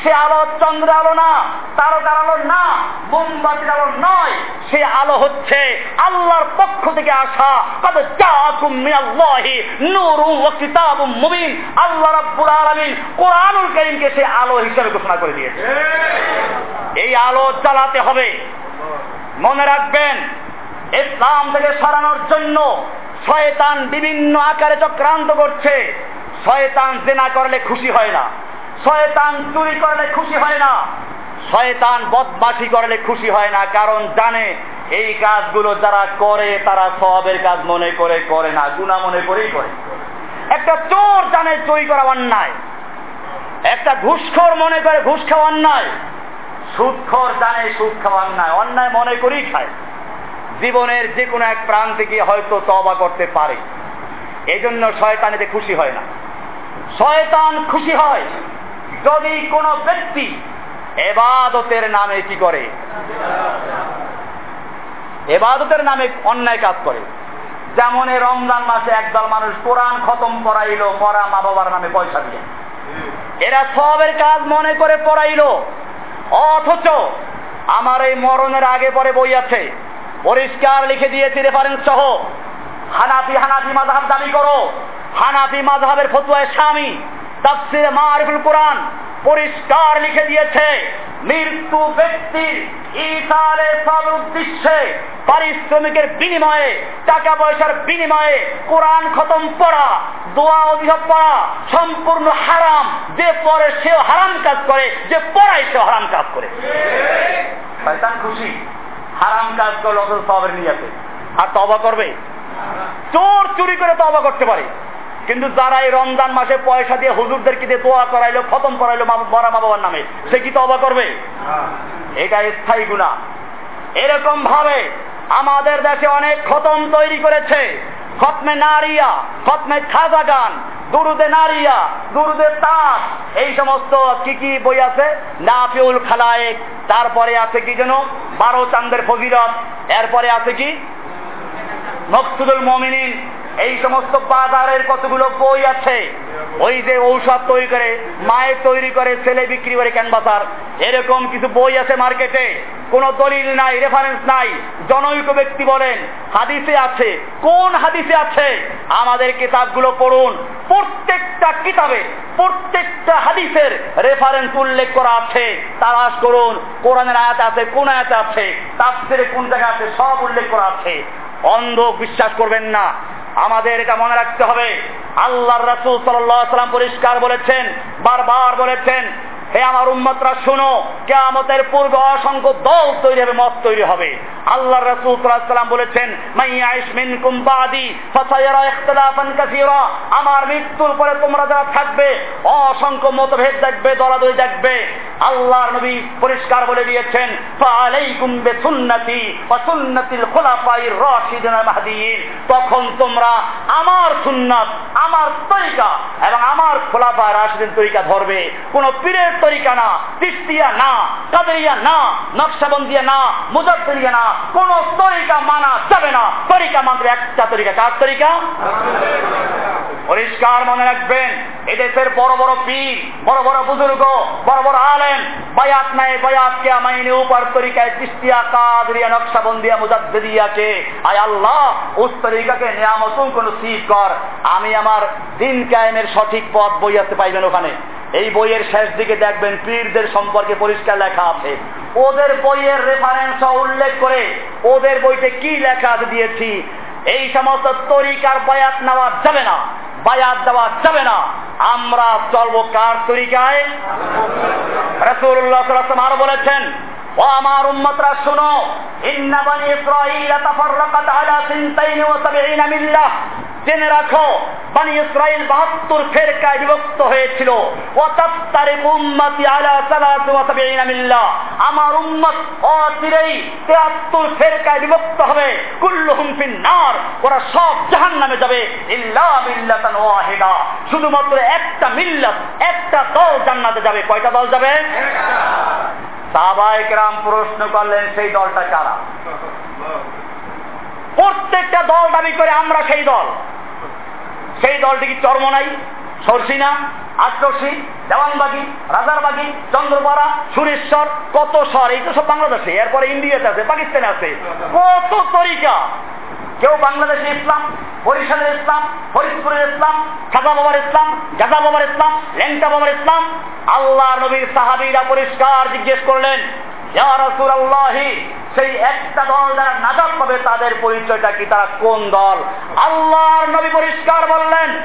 সে আলো চন্দ্রের আলো না তারকার আলো না, মোমবাতির আলো নয়। সে আলো হচ্ছে আল্লাহর পক্ষ থেকে আসা। কত জাকুম মিনাল্লাহি নূরুন ওয়া কিতাবুম মুবিন। আল্লাহ রাব্বুল আলামিন কোরআনুল কারীমকে সে আলো হিসেবে ঘোষণা করে দিয়েছে। এই আলো জ্বালাতে হবে। মনে রাখবেন, ইসলাম থেকে সরানোর জন্য শয়তান বিভিন্ন আকারে চক্রান্ত করছে। শয়তান জেনা করলে খুশি হয় না। শয়তান চুরি করলে খুশি হয় না। শয়তান বদমাসি করলে খুশি হয় না, কারণ জানে এই কাজগুলো যারা করে, তারা সবের কাজ মনে করে করে না গুণা মনে করেই করে। একটা চোর জানে চুরি করা অন্যায়। একটা ঘুষখোর মনে করে ঘুষ খাওয়া অন্যায়। সুদখোর জানে সুদ খাওয়া অন্যায় অন্যায় মনে করেই খায়। জীবনের যে কোনো এক প্রান্তে গিয়ে হয়তো তবা করতে পারে। এজন্য শয়তান এতে খুশি হয় না। শয়তান খুশি হয় যদি কোনো ব্যক্তি এবাদতের নামে কি করে? এবাদতের নামে অন্যায় কাজ করে। যেমন এই রমজান মাসে একদল মানুষ কোরআন খতম করাইলো মরা মা বাবার নামে পয়সা দিয়ে। এরা সবের কাজ মনে করে পড়াইলো। অথচ আমার এই মরণের আগে পরে বই আছে। পরিষ্কার লিখে দিয়েছি রেফারেন্স সহ। হানাফি হানাফি মাঝহাব দাবি করো। হানাফি মাঝহাবের ফতুয়ায় স্বামী তাফসিরে মারিফুল কোরআন পরিষ্কার লিখে দিয়েছে মৃত্যু ব্যক্তির ইসারে সব উদ্দেশ্যে পারিশ্রমিকের বিনিময়ে টাকা পয়সার বিনিময়ে কোরআন খতম পড়া দোয়া অভিযোগ পড়া সম্পূর্ণ হারাম। যে পরে সেও হারাম কাজ করে যে পড়ায় সেও হারাম কাজ করে। শয়তান খুশি হারাম কাজ করলে অত সবের নিয়ে আর তবা করবে? চোর চুরি করে তবা করতে পারে। কিন্তু যারা এই রমজান মাসে পয়সা দিয়ে হুজুরদেরকে দিয়ে দোয়া করাইলো, খতম করাইলো মরা মা বাবার নামে, সে কি তবা করবে? এটা স্থায়ী গুণা এরকম ভাবে আমাদের দেশে অনেক খতম তৈরি করেছে। খতমে নারিয়া, খতমে খাজা গান দুরুদে নারিয়া, দুরুদে তাস, এই সমস্ত কি কি বই আছে? নাফিউল খালায়েক, তারপরে আছে কি যেন? বারো চান্দের ফজিলত, এরপরে আছে কি? মকসুদুল মমিনিন এই সমস্ত বাজারের কতগুলো বই আছে? ওই যে ঔষধ তৈরি করে, মায়ের তৈরি করে, ছেলে বিক্রি করে ক্যানভাসার, এরকম কিছু বই আছে মার্কেটে। কোনো দলিল নাই রেফারেন্স নাই। জনৈক ব্যক্তি বলেন, হাদিসে আছে। কোন হাদিসে আছে? আমাদের কিতাবগুলো পড়ুন। প্রত্যেকটা কিতাবে, প্রত্যেকটা হাদিসের রেফারেন্স উল্লেখ করা আছে। তালাশ করুন, কোরআনের আয়াত আছে, কোন আয়াতে আছে? তাফসিরে কোন জায়গা আছে? সব উল্লেখ করা আছে। অন্ধ বিশ্বাস করবেন না। আমাদের এটা মনে রাখতে হবে। আল্লাহর রাসূল সাল্লাম পরিষ্কার বলেছেন বারবার বলেছেন হে আমার উম্মতরা, শোনো, কেয়ামতের পূর্বে অসংখ্য দল তৈরি হবে, মত তৈরি হবে। আল্লাহ রাসূল সাল্লাল্লাহু বলেছেন মাইয়াইশ মিনকুম বাদি, ফাসায়ারা ইখতিলাফান কাসীরা। আমার মৃত্যুর পরে তোমরা যারা থাকবে, অসংখ্য মতভেদ দেখবে, দলাদলি দেখবে। আল্লাহর নবী পরিষ্কার বলে দিয়েছেন ফালাইকুম বিসুন্নতি ওয়া সুন্নাতিল খুলাফাইর রাশিদিন মাহদিয়িন। তখন তোমরা আমার সুন্নাত, আমার তরিকা এবং আমার খোলাফা রাশিদিন তরিকা ধরবে। কোন পীরের তরিকা না, তিস্তিয়া না, কাদেরিয়া না, নকশাবন্দিয়া না মুজাদ্দিয়া না, কোন তরিকা মানা যাবে না। তরিকা মাত্র একটা তরিকা, কার তরিকা? পরিষ্কার মনে রাখবেন, এদেশের বড় বড় পীর, বড় বড় বুজুর্গ, বড় বড় আলেম, বায়াত নাই, বায়াত কে মাইনে উপর তরিকায় তিস্তিয়া, কাদরিয়া, নকশাবন্দিয়া মুজাদ্দিয়াকে আয় আল্লাহ, উস তরিকাকে নিয়ামতুন কোন সিভ কর। আমি আমার দিন কায়েমের সঠিক পথ বইয়াতে পাইবেন ওখানে। এই বইয়ের শেষ দিকে দেখবেন পীরদের সম্পর্কে পরিষ্কার লেখা আছে। ওদের বইয়ের রেফারেন্স উল্লেখ করে ওদের বইতে কি লেখা দিয়েছি। এই সমস্ত তরিকার বায়াত নেওয়া যাবে না। বায়াত দেওয়া যাবে না। আমরা চলবো কার তরিকায়? রসুল্লাহ আরও বলেছেন ও আমার উম্মতরা, শুনো। ইন্না বানি ইসরাঈল তাফাররাকাত আলা সিনতাইন ওয়া সাবঈনা মিল্লাহ। জেনে রাখো, বানি ইসরাইল বাহাত্তর ফেরকায় বিভক্ত হয়েছিল। আমার উম্মত অচিরেই তেহাত্তর ফেরকায় বিভক্ত হবে। কুল্লুহুম ফিন নার ওরা সব জাহান্নামে যাবে। ইল্লা মিল্লাতান ওয়াহিদা। শুধুমাত্র একটা মিল্লাত, একটা দল জান্নাতে যাবে। কয়টা দল যাবে? সাহাবায়ে কেরাম প্রশ্ন করলেন, সেই দলটা কারা? প্রত্যেকটা দল দাবি করে, আমরা সেই দল। সেই দলটি কি চর্ম নাই সরসিনা, আটরসি, দেওয়ানবাগি, রাজারবাগি, চন্দ্রপাড়া, সুরেশ্বর, কত স্বর এই তো সব বাংলাদেশে। এরপরে ইন্ডিয়াতে আছে, পাকিস্তানে আছে। কত তরিকা। কেউ বাংলাদেশে ইসলাম, বরিশালের ইসলাম, ফরিদপুরের ইসলাম সাজা বাবার ইসলাম, গাজা বাবার ইসলাম, ল্যাংটা বাবার ইসলাম, আল্লাহ নবীর সাহাবিরা পরিষ্কার জিজ্ঞেস করলেন সেই একটা দল যারা নাজাত পাবে তাদের পরিচয়টা কি? তারা কোন দল? আল্লাহর নবী পরিষ্কার বললেন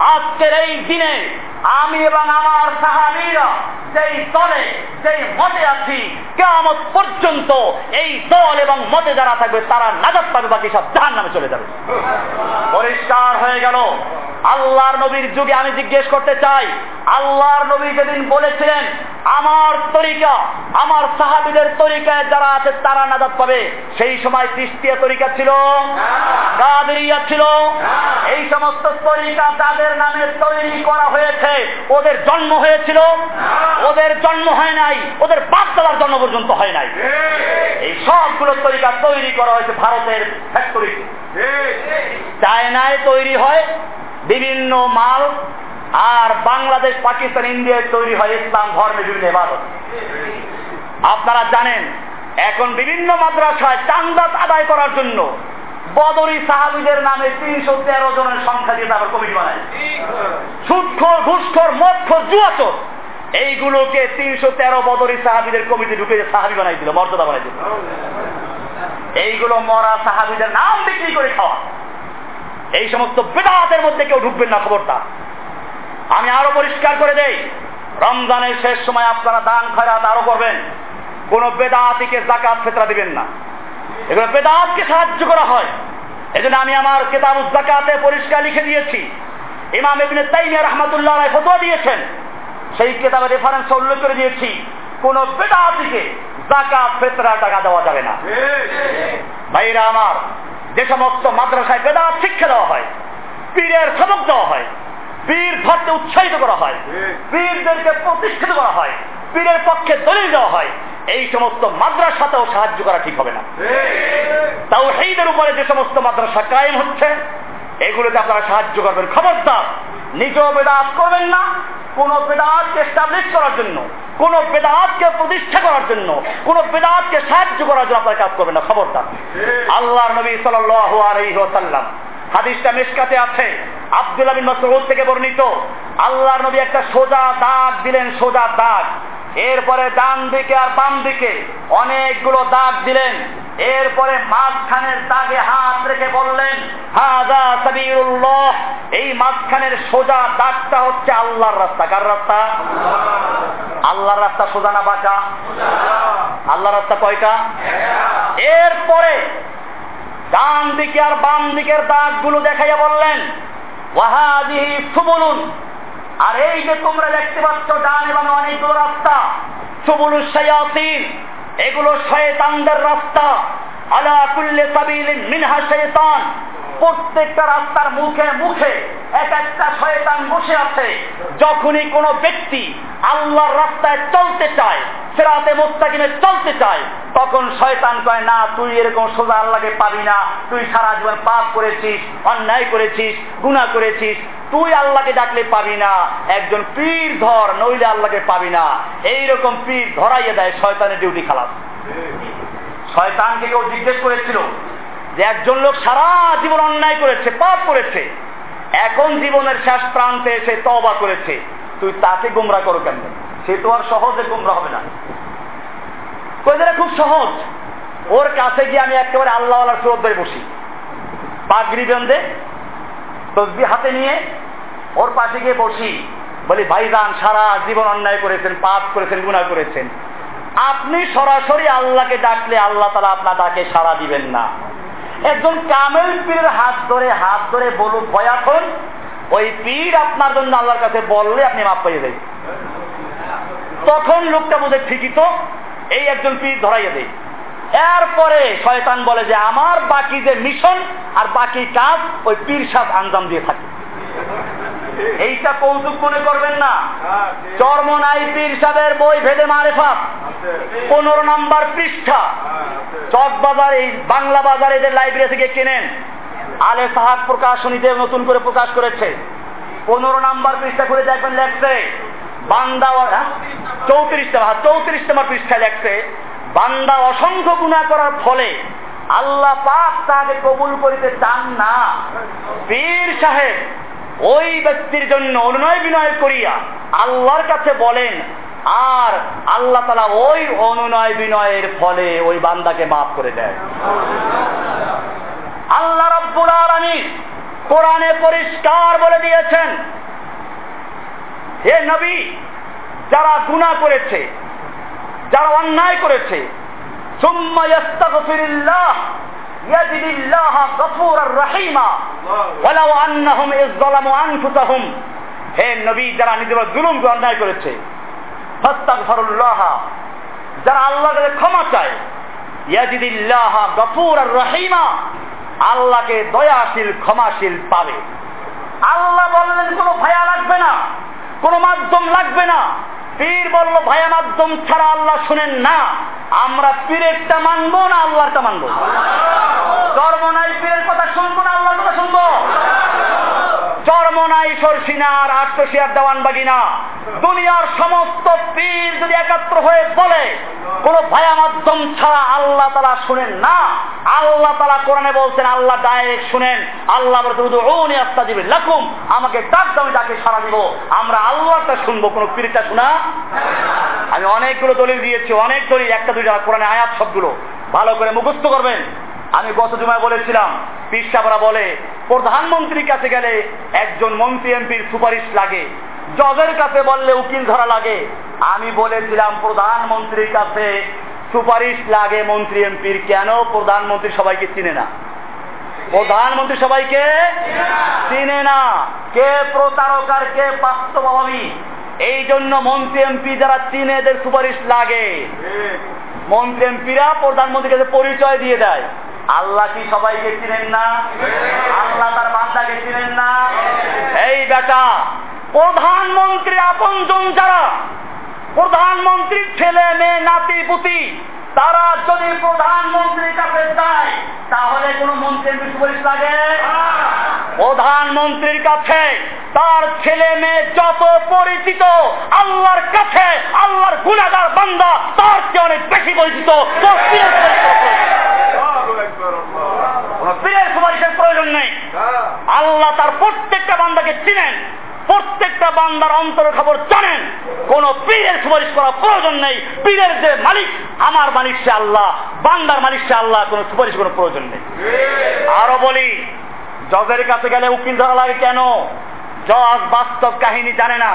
আজকের এই দিনে আমি এবং আমার সাহাবীরা যেই দলে, যেই মতে আছি কেমন পর্যন্ত এই দল এবং মতে যারা থাকবে, তারা নাজাত পাবে, বাকি সব জাহান নামে চলে যাবে। পরিষ্কার হয়ে গেল। আল্লাহর নবীর যুগে আমি জিজ্ঞেস করতে চাই আল্লাহর নবী যেদিন বলেছিলেন আমার তরিকা আমার সাহাবিদের তরিকায় যারা আছে তারা নাজাত পাবে। সেই সময় তৃষ্টিয়া তরিকা ছিল কাদেরিয়া ছিল। এই সমস্ত তরিকা যাদের নামে তৈরি করা হয়েছে ওদের জন্ম হয়েছিল। ওদের জন্ম হয় নাই ওদের দাদার জন্ম পর্যন্ত হয় নাই। এই সবগুলো তরিকা তৈরি করা হয়েছে ভারতের ফ্যাক্টরিতে চায়নায় তৈরি হয় বিভিন্ন মাল আর বাংলাদেশ, পাকিস্তান, ইন্ডিয়ায় তৈরি হয় ইসলাম ধর্মের বিভিন্ন ইবাদত। আপনারা জানেন, এখন বিভিন্ন মাদ্রাসায় চান্দাত আদায় করার জন্য বদরি সাহাবিদের নামে তিনশো তেরো জনের সংখ্যা দিয়ে তারপর কমিটি বানায়। সুৎখর, ঘুষখর, মদখর, জুয়াচর, এইগুলোকে তিনশো তেরো বদরি সাহাবিদের কমিটি ঢুকে সাহাবি বানাই দিল, মর্যাদা বানাই দিল। এইগুলো মরা সাহাবিদের নাম বিক্রি করে খাওয়া। এই সমস্ত বেদাতের মধ্যে কেউ ঢুকবেন না খবরটা আমি আরও পরিষ্কার করে দেই। রমজানের শেষ সময় আপনারা দান খয়রাত আরও করবেন। কোন বেদাতিকে জাকাত ফেতরা দিবেন না। এগুলো বেদাতকে সাহায্য করা হয়। এজন্য আমি আমার কেতাব জাকাতে পরিষ্কার লিখে দিয়েছি। ইমাম ইবনে তাইমিয়া রহমাতুল্লাহ রায় ফতোয়া দিয়েছেন। সেই কেতাবে রেফারেন্স উল্লেখ করে দিয়েছি। কোন বেদাতিকে জাকাত ফেতরা টাকা দেওয়া যাবে না। ভাইরা আমার, যে সমস্ত মাদ্রাসায় বেদাত শিক্ষা দেওয়া হয়, পীরের সবক দেওয়া হয় পীর ধরতে উৎসাহিত করা হয় পীরদেরকে প্রতিষ্ঠিত করা হয় পীরের পক্ষে দলিল দেওয়া হয়। এই সমস্ত মাদ্রাসাতেও সাহায্য করা ঠিক হবে না। তাও সেইদের উপরে যে সমস্ত মাদ্রাসা কায়েম হচ্ছে, এগুলোতে আপনারা সাহায্য করবেন। খবরদার, নিজেও বেদাত করবেন না, কোন বেদাতকে এস্টাবলিশ করার জন্য, কোন বেদাতকে প্রতিষ্ঠা করার জন্য, কোন বেদাতকে সাহায্য করার জন্য আপনারা কাজ করবেন না। খবরদার। আল্লাহর নবী সাল্লাল্লাহু আলাইহি ওয়াসাল্লাম হাদিসটা মেশকাতে আছে। আব্দুল্লাহ বিন মাসউদ থেকে বর্ণিত, আল্লাহর নবী একটা সোজা দাগ দিলেন, সোজা দাগ। এরপরে ডান দিকে আর বাম দিকে অনেকগুলো দাগ দিলেন। এরপরে মাঝখানের দাগে হাত রেখে বললেন হাদা সাবিউল্লাহ এই মাঝখানের সোজা দাগটা হচ্ছে আল্লাহর রাস্তা। কার রাস্তা? আল্লাহর রাস্তা সোজা না বাঁকা? আল্লাহর রাস্তা কয়টা? এরপরে ডান দিকে আর বাম দিকের দাগগুলো দেখাইয়া বললেন, ওয়াহাদিহি সুবুলুন। আর এই যে তোমরা দেখতে পাচ্ছ, ডান এবং অনেকগুলো রাস্তা সুবুলু শায়াতিন, এগুলো শয়তানদের রাস্তা। আলা কুল্লে সাবিলিন মিনহা শয়তান। প্রত্যেকটা রাস্তার মুখে মুখে এক একটা শয়তান বসে আছে। যখনই কোনো ব্যক্তি আল্লাহর রাস্তায় চলতে চায়, সেরাতে মোস্তাকিমে চলতে চায়, তখন শয়তান কয়, না, তুই এরকম সোজা আল্লাহকে পাবি না। তুই সারা জীবন পাপ করেছিস, অন্যায় করেছিস গুণা করেছিস। তুই আল্লাহকে ডাকলে পাবি না। একজন পীর ধর, নইলে আল্লাহকে পাবি না। এইরকম পীর ধরাইয়ে দেয় শয়তানের ডিউটি খালাস। শয়তানকে কেউ জিজ্ঞেস করেছিল যে একজন লোক সারা জীবন অন্যায় করেছে, পাপ করেছে, এখন জীবনের শেষ প্রান্তে এসে তবা করেছে, তুই তাকে গুমরা করো কেন সে তো আর সহজে গুমরা হবে না। খুব সহজ। ওর কাছে গিয়ে আমি একেবারে আল্লাহ আল্লাহ বসি। পাগড়ি বেঁধে তসবি হাতে নিয়ে ওর পাশে গিয়ে বসি। বলি, ভাইজান, সারা জীবন অন্যায় করেছেন, পাপ করেছেন গুণা করেছেন। আপনি সরাসরি আল্লাহকে ডাকলে আল্লাহ তালা আপনার ডাকে সাড়া দিবেন না। একজন কামেল পীরের হাত ধরে হাত ধরে বলুন, ভয় এখন। ওই পীর আপনার জন্য আল্লাহর কাছে বললে আপনি মাপ পাইয়ে দেয় তখন লোকটা বোধহয় ঠিকই তো, এই একজন পীর ধরাইয়া দেয়। এরপরে শয়তান বলে যে, আমার বাকি যে মিশন আর বাকি কাজ, ওই পীর সাপ আঞ্জাম দিয়ে থাকে। এইটা কৌতুক মনে করবেন না। চর্মনাই পীর সাহেবের বই ভেদে মারেফাত। পনেরো নাম্বার পৃষ্ঠা। চক বাজার এই বাংলা বাজার এদের লাইব্রেরি থেকে কেনেন? আলে সাহাব প্রকাশনীতে নতুন করে প্রকাশ করেছে। পনেরো নাম্বার পৃষ্ঠা করে দেখবেন লেখছে বান্দা চৌত্রিশটা চৌত্রিশ নম্বর পৃষ্ঠায় লেখছে বান্দা অসংখ্য গুণা করার ফলে আল্লাহ পাক তাকে কবুল করিতে চান না। পীর সাহেব ওই ব্যক্তির জন্য অনুনয় বিনয় করিয়া আল্লাহর কাছে বলেন, আর আল্লাহ তালা ওই অনুনয় বিনয়ের ফলে ওই বান্দাকে মাফ করে দেয় আল্লাহ রব্বুল আলমী কোরআনে পরিষ্কার বলে দিয়েছেন, হে নবী, যারা গুণা করেছে, যারা অন্যায় করেছে, সুম্মা ইয়াস্তাগফিরুল্লাহ يجد الله غفورا رحيما ولو انهم اذ ظلموا انفسهم হে নবী যারা নিজের জুলুম অন্যায় করেছে ফাস্তাগফিরুল্লাহ যারা আল্লাহর কাছে ক্ষমা চায় ইয়াজিদিল্লাহ গফুর আর রহিমা আল্লাহকে দয়াশীল ক্ষমাশীল পাবে আল্লাহ বললেন কোনো ভায়া লাগবে না কোনো মাধ্যম লাগবে না পীর বলল ভায়া মাধ্যম ছাড়া আল্লাহ শুনেন না। আমরা পীরেরটা মানবো না আল্লাহরটা মানবো? ধর্ম নাই পীরের কথা শুনব না আল্লাহর কথা শুনব? বাগিনা দুনিয়ার সমস্ত পীর যদি একাত্র হয়ে বলে, কোন ভায়া মাধ্যম ছাড়া আল্লাহ তালা শুনেন না। আল্লাহ তালা কোরআনে বলছেন, আল্লাহ ডাইরেক্ট শুনেন। আল্লাহ আস্তা দিবে লাকুম। আমাকে ডাক দামে ডাকে সারা দিব। আমরা আল্লাহটা শুনব, কোন পীরটা শোনা? আমি অনেকগুলো দলিল দিয়েছি, অনেক দলিল, একটা দুইটা কোরআনে আয়াত সবগুলো। ভালো করে মুখস্থ করবেন। আমি গত জুমায় বলেছিলাম পিসাবরা বলে, প্রধানমন্ত্রীর কাছে গেলে একজন মন্ত্রী এমপির সুপারিশ লাগে, জজের কাছে বললে উকিল ধরা লাগে। আমি বলেছিলাম, প্রধানমন্ত্রীর কাছে সুপারিশ লাগে মন্ত্রী এমপির, কেন প্রধানমন্ত্রী সবাইকে চিনে না? প্রধানমন্ত্রী সবাইকে চিনে না। কে প্রতারকার, কে বাস্তবভাবী? এই জন্য মন্ত্রী এমপি যারা চিনে, এদের সুপারিশ লাগে। মন্ত্রী এমপিরা প্রধানমন্ত্রীর কাছে পরিচয় দিয়ে দেয়। আল্লাহ কি সবাইকে চিনেন না? আল্লাহ তার বান্দাকে চিনেন না? এই বেটা, প্রধানমন্ত্রী আপনজন যারা প্রধানমন্ত্রীর ছেলে, মেয়ে, নাতি, পুতি, তারা যদি প্রধানমন্ত্রীর কাছে যায়, তাহলে কোন মন্ত্রী এমপি সুপারিশ লাগে? প্রধানমন্ত্রীর কাছে তার ছেলে, মেয়ে যত পরিচিত, আল্লাহর কাছে, আল্লাহর গুণাগার বান্দা, তার চেয়ে অনেক বেশি পরিচিত তোর পীরের সুপারিশ করার প্রয়োজন নেই। কোন পীরের সুপারিশের প্রয়োজন নেই। আল্লাহ তার প্রত্যেকটা বান্দাকে চিনেন প্রত্যেকটা বান্দার অন্তর খবর জানেন। কোন পীরের সুপারিশ করার প্রয়োজন নেই। পীরের যে মালিক আমার মালিক সে আল্লাহ বান্দার মালিক সে আল্লাহ কোন সুপারিশ করার প্রয়োজন নেই। আরও বলি জজের কাছে গেলে উকিল ধরা লাগে কেন? জজ বাস্তব কাহিনী জানে না।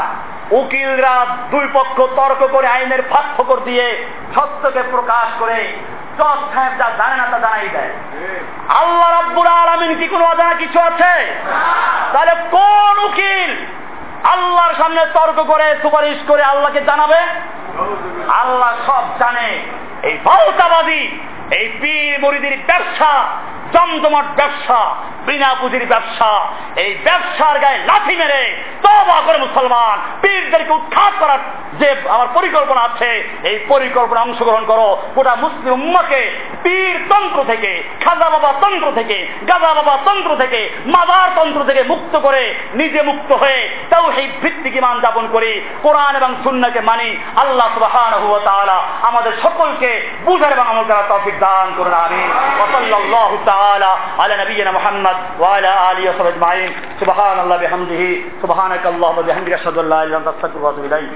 উকিলরা দুই পক্ষ তর্ক করে আইনের ফাঁক দিয়ে সত্যকে প্রকাশ করে জজ সাহেব যা জানে না তা জানাই দেয়। আল্লাহ রাব্বুল আলামিন কি কোনো অজানা কিছু আছে? তাহলে কোন উকিল আল্লাহর সামনে তর্ক করে সুপারিশ করে আল্লাহকে জানাবে? আল্লাহ সব জানে। এই ভাওতাবাদী এই পীর মুরিদির ব্যবসা জমজমাট ব্যবসা, বিনা পুঁজির ব্যবসা, এই ব্যবসার গায়ে লাথি মেরে তবা করে মুসলমান, পীরদেরকে উৎখাত করার যে আমার পরিকল্পনা আছে, এই পরিকল্পনা অংশগ্রহণ করো। গোটা মুসলিম উম্মাকে পীর তন্ত্র থেকে, খাজা বাবা তন্ত্র থেকে, গাজা বাবা তন্ত্র থেকে মাদার তন্ত্র থেকে মুক্ত করে নিজে মুক্ত হয়ে তাও সেই ভিত্তিক ইমান যাপন করি। কোরআন এবং সুন্নাকে মানি। আল্লাহ ওয়া আমাদের সকলকে বুঝার এবং আমল করার তৌফিক দান করুন আমিন ওয়া সাল্লাল্লাহু তাআলা আলা নবিয়িনা মুহাম্মদ ওয়া আলা আলিহি ওয়া সাহবিহি আজমাইন সুবহানাল্লাহি বিহামদিহি সুবহানাকাল্লাহুম্মা বিহামদিকা আশহাদু আল্লা ইলাহা ইল্লা আনতা আস্তাগফিরুকা ওয়া আতুবু ইলাইক